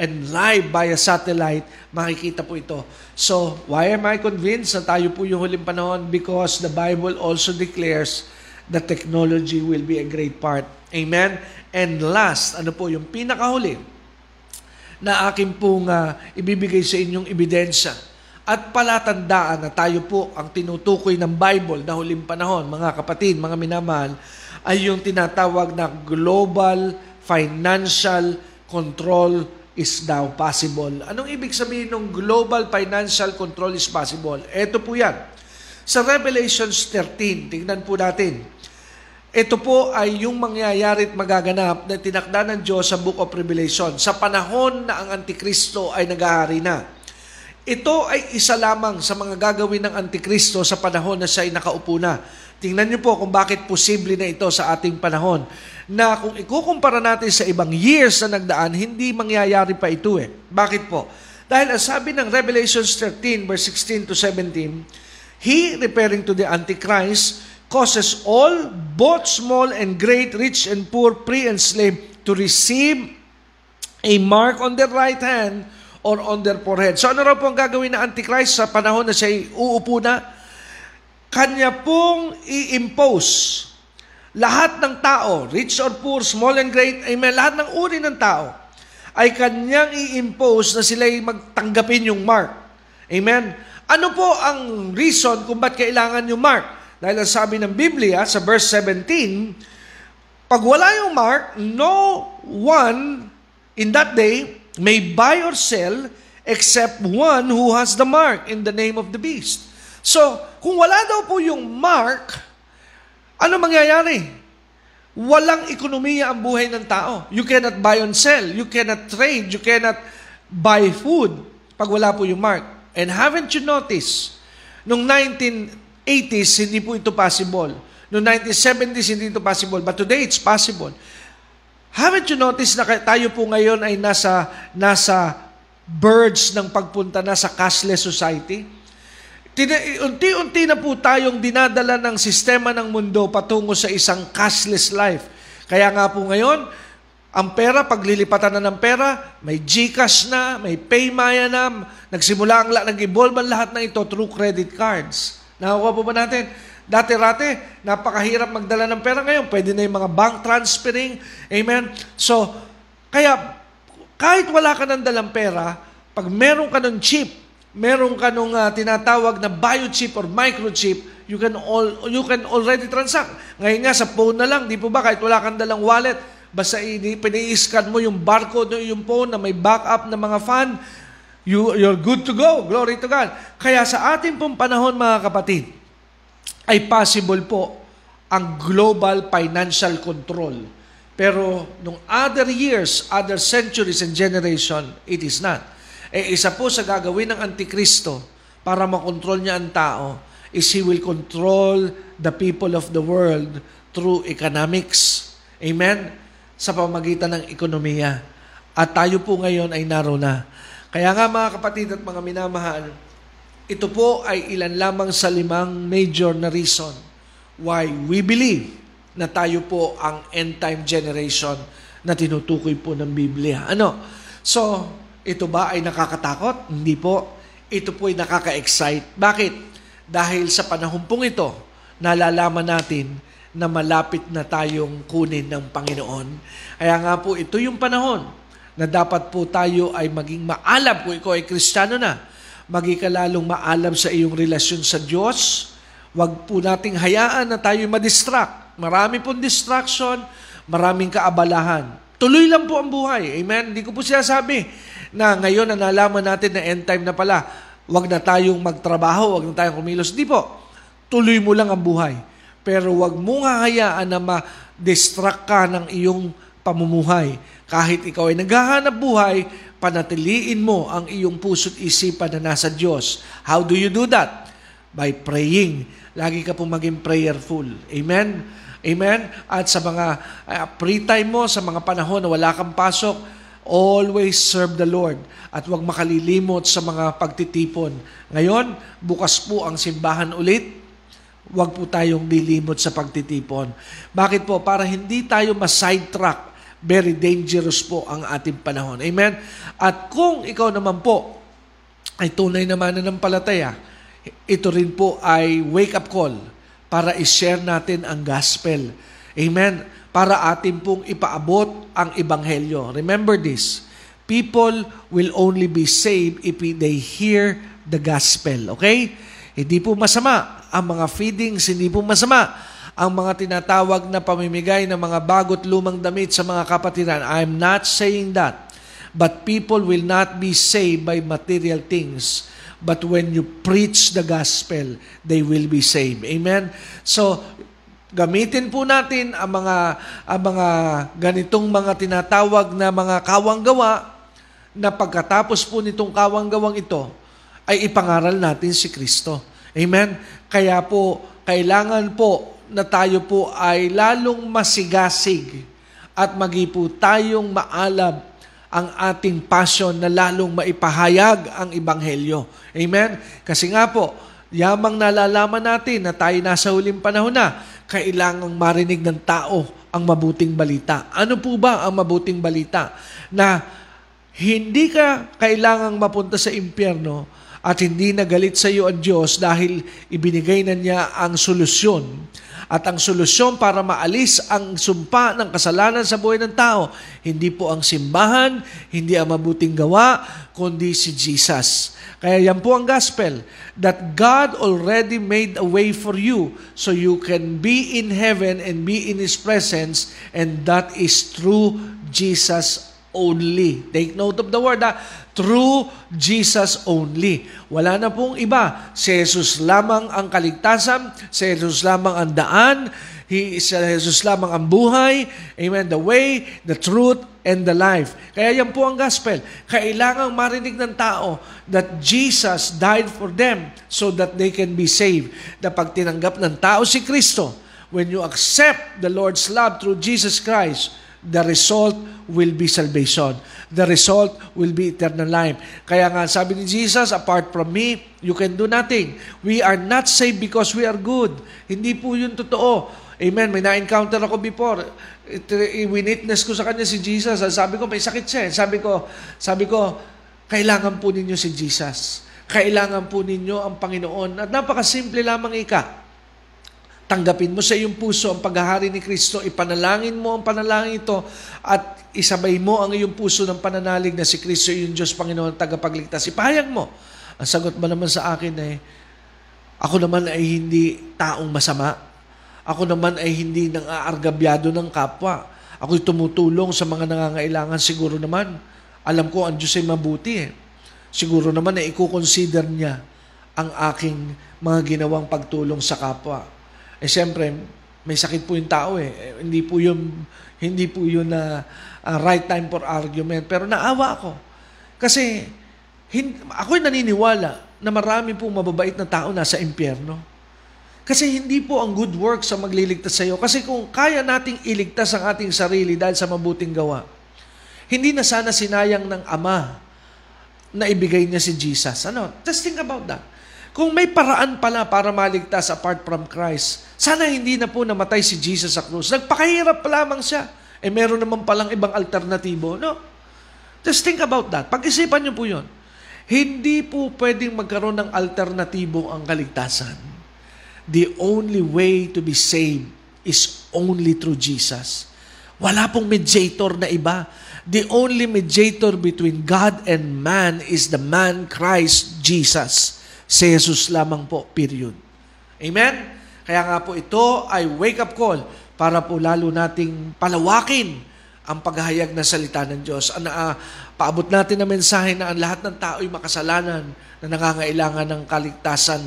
S1: and live via satellite, makikita po ito. So, why am I convinced na tayo po yung huling panahon? Because the Bible also declares the technology will be a great part. Amen? And last, ano po, yung pinakahuli na akin pong uh, ibibigay sa inyong ebidensya at palatandaan na tayo po ang tinutukoy ng Bible na huling panahon, mga kapatid, mga minamahal, ay yung tinatawag na global financial control is now possible. Anong ibig sabihin ng global financial control is possible? Ito po yan. Sa Revelations 13, tingnan po natin. Ito po ay yung mangyayari at magaganap na tinakda ng Diyos sa Book of Revelation sa panahon na ang Antikristo ay naghahari na. Ito ay isa lamang sa mga gagawin ng Antikristo sa panahon na siya ay nakaupo na. Tingnan niyo po kung bakit posible na ito sa ating panahon. Na kung ikukumpara natin sa ibang years na nagdaan, hindi mangyayari pa ito eh. Bakit po? Dahil ang sabi ng Revelation 13 verse 16 to 17, He, referring to the Antichrist, causes all, both small and great, rich and poor, free and slave, to receive a mark on their right hand or on their forehead. So ano raw po ang gagawin ng Antichrist sa panahon na siya uupo na? Kanya pong i-impose lahat ng tao, rich or poor, small and great, amen, lahat ng uri ng tao, ay kanyang i-impose na sila'y magtanggapin yung mark. Amen? Ano po ang reason kung ba't kailangan yung mark? Dahil ang sabi ng Biblia sa verse 17, pag wala yung mark, no one in that day may buy or sell except one who has the mark in the name of the beast. So, kung wala daw po yung mark, ano mangyayari? Walang ekonomiya ang buhay ng tao. You cannot buy and sell. You cannot trade. You cannot buy food pag wala po yung mark. And haven't you noticed, nung 19 80s, hindi po ito possible. Noong 1970s, hindi ito possible. But today, it's possible. Haven't you noticed na tayo po ngayon ay nasa, nasa birds ng pagpunta na sa cashless society? Unti-unti na po tayong dinadala ng sistema ng mundo patungo sa isang cashless life. Kaya nga po ngayon, ang pera, paglilipatan na ng pera, may GCash na, may Paymaya na, nagsimula ang nag-evolve ang lahat ng ito through credit cards. Nakuha po ba natin? Dati-rate, napakahirap magdala ng pera ngayon. Pwede na yung mga bank transferring. Amen? So, kaya, kahit wala ka ng dalang pera, pag meron ka ng chip, meron ka nung uh, tinatawag na biochip or microchip, you can all you can already transact. Ngayon nga sa phone na lang, di po ba kahit wala kang dalang wallet, basta i-scan mo yung barcode ng yung phone na may backup na mga fund, You, you're good to go. Glory to God. Kaya sa ating pong panahon, mga kapatid, ay possible po ang global financial control. Pero nung other years, other centuries and generation, it is not. Eh, isa po sa gagawin ng Antikristo para makontrol niya ang tao is he will control the people of the world through economics. Amen? Sa pamagitan ng ekonomiya. At tayo po ngayon ay naroon na. Kaya nga mga kapatid at mga minamahal, ito po ay ilan lamang sa limang major na reason why we believe na tayo po ang end time generation na tinutukoy po ng Biblia. Ano? So, ito ba ay nakakatakot? Hindi po. Ito po ay nakaka-excite. Bakit? Dahil sa panahon pong ito, nalalaman natin na malapit na tayong kunin ng Panginoon. Kaya nga po, ito yung panahon na dapat po tayo ay maging maalam kung ikaw ay kristyano na. Maging ka lalong maalam sa iyong relasyon sa Diyos. Huwag po nating hayaan na tayo madistract. Marami pong distraction, maraming kaabalahan. Tuloy lang po ang buhay. Amen? Hindi ko po siya sabi na ngayon na nalaman natin na end time na pala, wag na tayong magtrabaho, wag na tayong kumilos. Hindi po. Tuloy mo lang ang buhay. Pero wag mo nga hayaan na ma-distract ka ng iyong pamumuhay. Kahit ikaw ay naghahanap buhay, panatiliin mo ang iyong puso't isipan na nasa Diyos. How do you do that? By praying. Lagi ka pong maging prayerful. Amen? Amen? At sa mga uh, free time mo, sa mga panahon na wala kang pasok, always serve the Lord at huwag makalilimot sa mga pagtitipon. Ngayon, bukas po ang simbahan ulit. Huwag po tayong lilimot sa pagtitipon. Bakit po? Para hindi tayo ma-sidetrack. Very dangerous po ang ating panahon. Amen? At kung ikaw naman po ay tunay naman na ng palataya, ito rin po ay wake-up call para i-share natin ang gospel. Amen? Para atin pong ipaabot ang ebanghelyo. Remember this, people will only be saved if they hear the gospel. Okay? Hindi po masama ang mga feedings, hindi po masama ang mga tinatawag na pamimigay ng mga bagot lumang damit sa mga kapatiran. I'm not saying that. But people will not be saved by material things. But when you preach the gospel, they will be saved. Amen? So, gamitin po natin ang mga, ang mga ganitong mga tinatawag na mga kawang-gawa na pagkatapos po nitong kawang-gawang ito, ay ipangaral natin si Kristo. Amen? Kaya po, kailangan po na tayo po ay lalong masigasig at magi po tayong maalam ang ating passion na lalong maipahayag ang Ibanghelyo. Amen? Kasi nga po, yamang nalalaman natin na tayo nasa huling panahon na, kailangang marinig ng tao ang mabuting balita. Ano po ba ang mabuting balita? Na hindi ka kailangang mapunta sa impyerno at hindi nagalit sa iyo ang Diyos dahil ibinigay na niya ang solusyon at ang solusyon para maalis ang sumpa ng kasalanan sa buhay ng tao, hindi po ang simbahan, hindi ang mabuting gawa, kundi si Jesus. Kaya yan po ang gospel, that God already made a way for you so you can be in heaven and be in His presence, and that is through Jesus only. Take note of the word, ha? Through Jesus only. Wala na pong iba. Si Jesus lamang ang kaligtasan, si Jesus lamang ang daan, He is Jesus lamang ang buhay, amen, the way, the truth, and the life. Kaya yan po ang gospel. Kailangang marinig ng tao that Jesus died for them so that they can be saved. Na pag tinanggap ng tao si Kristo, when you accept the Lord's love through Jesus Christ, the result will be salvation. The result will be eternal life. Kaya nga sabi ni Jesus, apart from me, you can do nothing. We are not saved because we are good. Hindi po yun totoo. Amen. May na-encounter ako before. Winitness ko sa kanya si Jesus. Sabi ko, may sakit siya. Sabi ko, sabi ko, kailangan po ninyo si Jesus. Kailangan po ninyo ang Panginoon. At napakasimple lamang ika Tanggapin mo sa iyong puso ang paghahari ni Kristo, ipanalangin mo ang panalangin ito at isabay mo ang iyong puso ng pananalig na si Kristo yung Diyos Panginoon tagapagligtas. Ipahayag mo. Ang sagot mo naman sa akin ay, ako naman ay hindi taong masama. Ako naman ay hindi nang aargabyado ng kapwa. Ako'y tumutulong sa mga nangangailangan. Siguro naman, alam ko ang Diyos ay mabuti eh. Siguro naman ay i-consider niya ang aking mga ginawang pagtulong sa kapwa. Eh siyempre, may sakit po yung tao eh. eh hindi po yun, hindi po yun na uh, right time for argument. Pero naawa ako. Kasi hin, ako'y naniniwala na marami pong mababait na tao nasa impyerno. Kasi hindi po ang good work sa magliligtas sa iyo. Kasi kung kaya nating iligtas ang ating sarili dahil sa mabuting gawa, hindi na sana sinayang ng Ama na ibigay niya si Jesus. Ano? Just think about that. Kung may paraan pala para maligtas apart from Christ, sana hindi na po namatay si Jesus sa krus. Nagpakahirap pa lamang siya. Eh meron naman palang ibang alternatibo. No? Just think about that. Pag-isipan niyo po yun. Hindi po pwedeng magkaroon ng alternatibo ang kaligtasan. The only way to be saved is only through Jesus. Wala pong mediator na iba. The only mediator between God and man is the man Christ Jesus. Si Jesus lamang po, period. Amen? Kaya nga po ito ay wake-up call para po lalo nating palawakin ang paghahayag ng salita ng Diyos. Ang uh, paabot natin na mensahe na ang lahat ng tao ay makasalanan na nangangailangan ng kaligtasan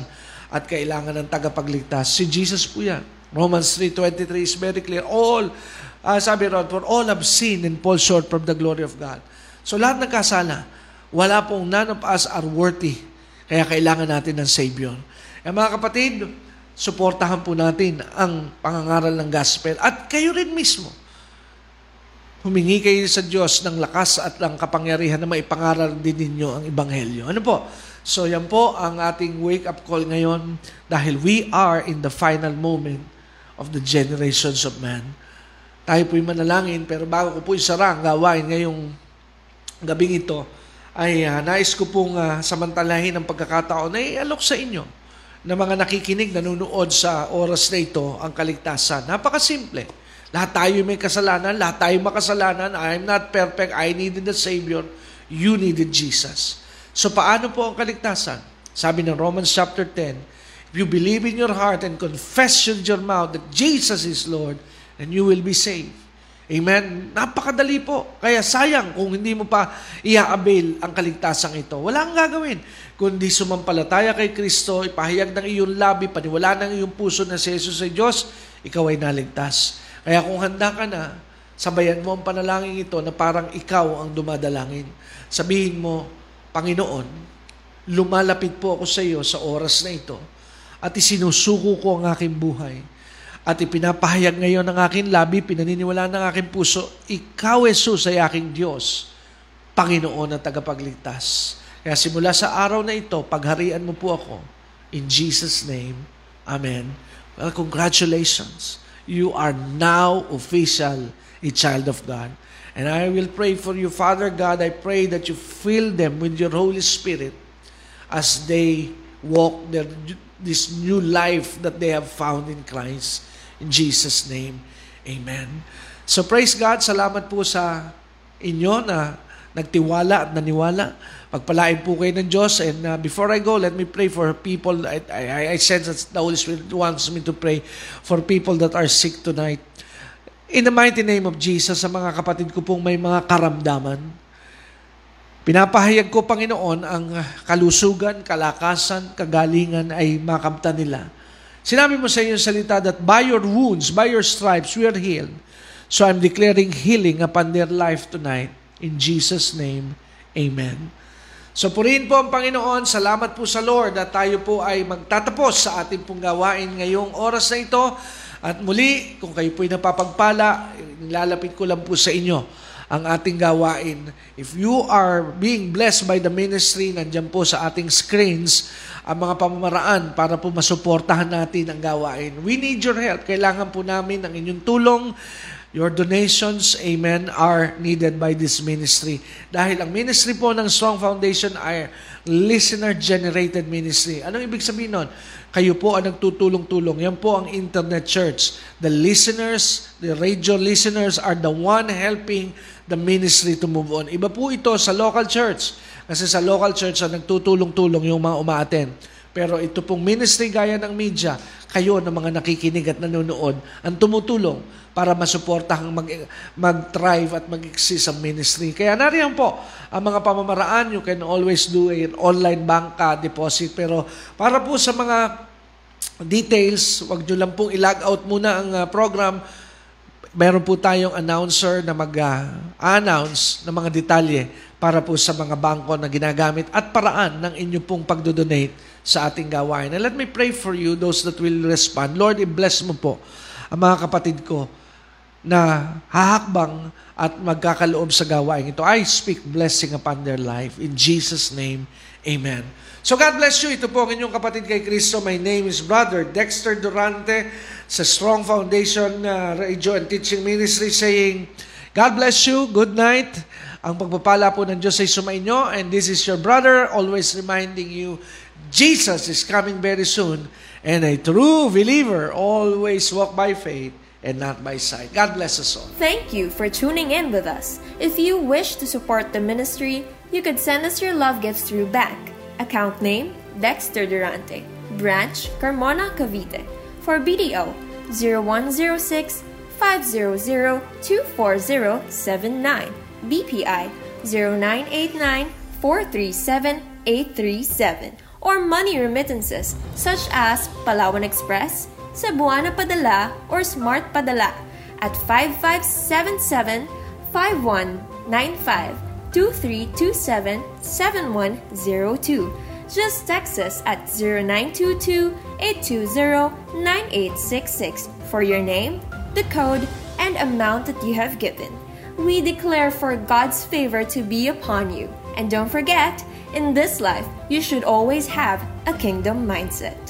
S1: at kailangan ng tagapagligtas. Si Jesus po yan. Romans 3.23 is very clear. All, uh, sabi ron, for all have sinned and fall short from the glory of God. So lahat ng kasala, wala pong none of us are worthy. Kaya kailangan natin ng Savior. Eh mga kapatid, suportahan po natin ang pangangaral ng gospel at kayo rin mismo. Humingi kayo sa Diyos ng lakas at ng kapangyarihan na maipangaral din ninyo ang Ebanghelyo. Ano po? So yan po ang ating wake-up call ngayon dahil we are in the final moment of the generations of man. Tayo po'y manalangin pero bago ko po isara ang gawain ngayong gabing ito, ay uh, nais ko pong uh, samantalahin ang pagkakataon na ialok sa inyo na mga nakikinig, nanonood sa oras na ito, ang kaligtasan. Napakasimple. Lahat tayo may kasalanan, lahat tayo makasalanan. I'm not perfect, I needed a Savior. You needed Jesus. So paano po ang kaligtasan? Sabi ng Romans chapter 10, If you believe in your heart and confess with your mouth that Jesus is Lord, then you will be saved. Amen? Napakadali po. Kaya sayang kung hindi mo pa i-avail ang kaligtasang ito. Wala kang gagawin. Kundi sumampalataya kay Kristo, ipahayag ng iyong labi, paniwala ng iyong puso na si Jesus ay Diyos, ikaw ay naligtas. Kaya kung handa ka na, sabayan mo ang panalangin ito na parang ikaw ang dumadalangin. Sabihin mo, Panginoon, lumalapit po ako sa iyo sa oras na ito at isinusuko ko ang aking buhay at ipinapahayag ngayon ng aking labi, pinaniniwala ng aking puso, Ikaw, Jesus, ay aking Diyos, Panginoon at tagapagligtas. Kaya simula sa araw na ito, pagharian mo po ako. In Jesus' name, Amen. Well, congratulations. You are now official a child of God. And I will pray for you, Father God. I pray that you fill them with your Holy Spirit as they walk their, this new life that they have found in Christ. In Jesus' name, Amen. So praise God, salamat po sa inyo na nagtiwala at naniwala. Pagpalain po kayo ng Diyos. And uh, before I go, let me pray for people. I, I, I sense that the Holy Spirit wants me to pray for people that are sick tonight. In the mighty name of Jesus, sa mga kapatid ko pong may mga karamdaman, pinapahayag ko, Panginoon, ang kalusugan, kalakasan, kagalingan ay makamta nila Sinabi mo sa iyong salita that by your wounds, by your stripes, we are healed. So I'm declaring healing upon their life tonight. In Jesus' name, Amen. So purihin po ang Panginoon. Salamat po sa Lord at tayo po ay magtatapos sa ating pong gawain ngayong oras na ito. At muli, kung kayo po'y napapagpala, nilalapit ko lang po sa inyo ang ating gawain. If you are being blessed by the ministry, nandyan po sa ating screens, ang mga pamamaraan para po masuportahan natin ang gawain. We need your help. Kailangan po namin ng inyong tulong. Your donations, amen, are needed by this ministry. Dahil ang ministry po ng Strong Foundation ay listener-generated ministry. Anong ibig sabihin nun? Kayo po ang nagtutulong-tulong. Yan po ang internet church. The listeners, the radio listeners are the one helping the ministry to move on. Iba po ito sa local church. Kasi sa local church, ang nagtutulong-tulong yung mga umaaten. Pero ito pong ministry gaya ng media, kayo na mga nakikinig at nanonood, ang tumutulong para masuportahan mag, mag-thrive at mag-exist ang ministry. Kaya nariyan po ang mga pamamaraan. You can always do an online bank deposit. Pero para po sa mga details, wag nyo lang pong i-log out muna ang uh, program meron po tayong announcer na mag-announce ng mga detalye para po sa mga bangko na ginagamit at paraan ng inyong pong pagdodonate sa ating gawain. And let me pray for you, those that will respond. Lord, i-bless mo po ang mga kapatid ko na hahakbang at magkakaloob sa gawain ito. I speak blessing upon their life. In Jesus' name, Amen. So God bless you. Ito po ang inyong kapatid kay Kristo. My name is Brother Dexter Durante sa Strong Foundation uh, Radio and Teaching Ministry saying, God bless you. Good night. Ang pagpapala po ng Diyos ay sumainyo and this is your brother always reminding you Jesus is coming very soon and a true believer always walk by faith and not by sight. God bless us all.
S2: Thank you for tuning in with us. If you wish to support the ministry, you could send us your love gifts through bank. Account name Dexter Durante. Branch Carmona Cavite. For BDO 0106 500 24079. BPI 0989 437 837. Or money remittances such as Palawan Express, Cebuana Padala, or Smart Padala at 5577 5195 2327 7102. Just text us at 0922-820-9866 for your name, the code, and amount that you have given. We declare for God's favor to be upon you. And don't forget, in this life, you should always have a kingdom mindset.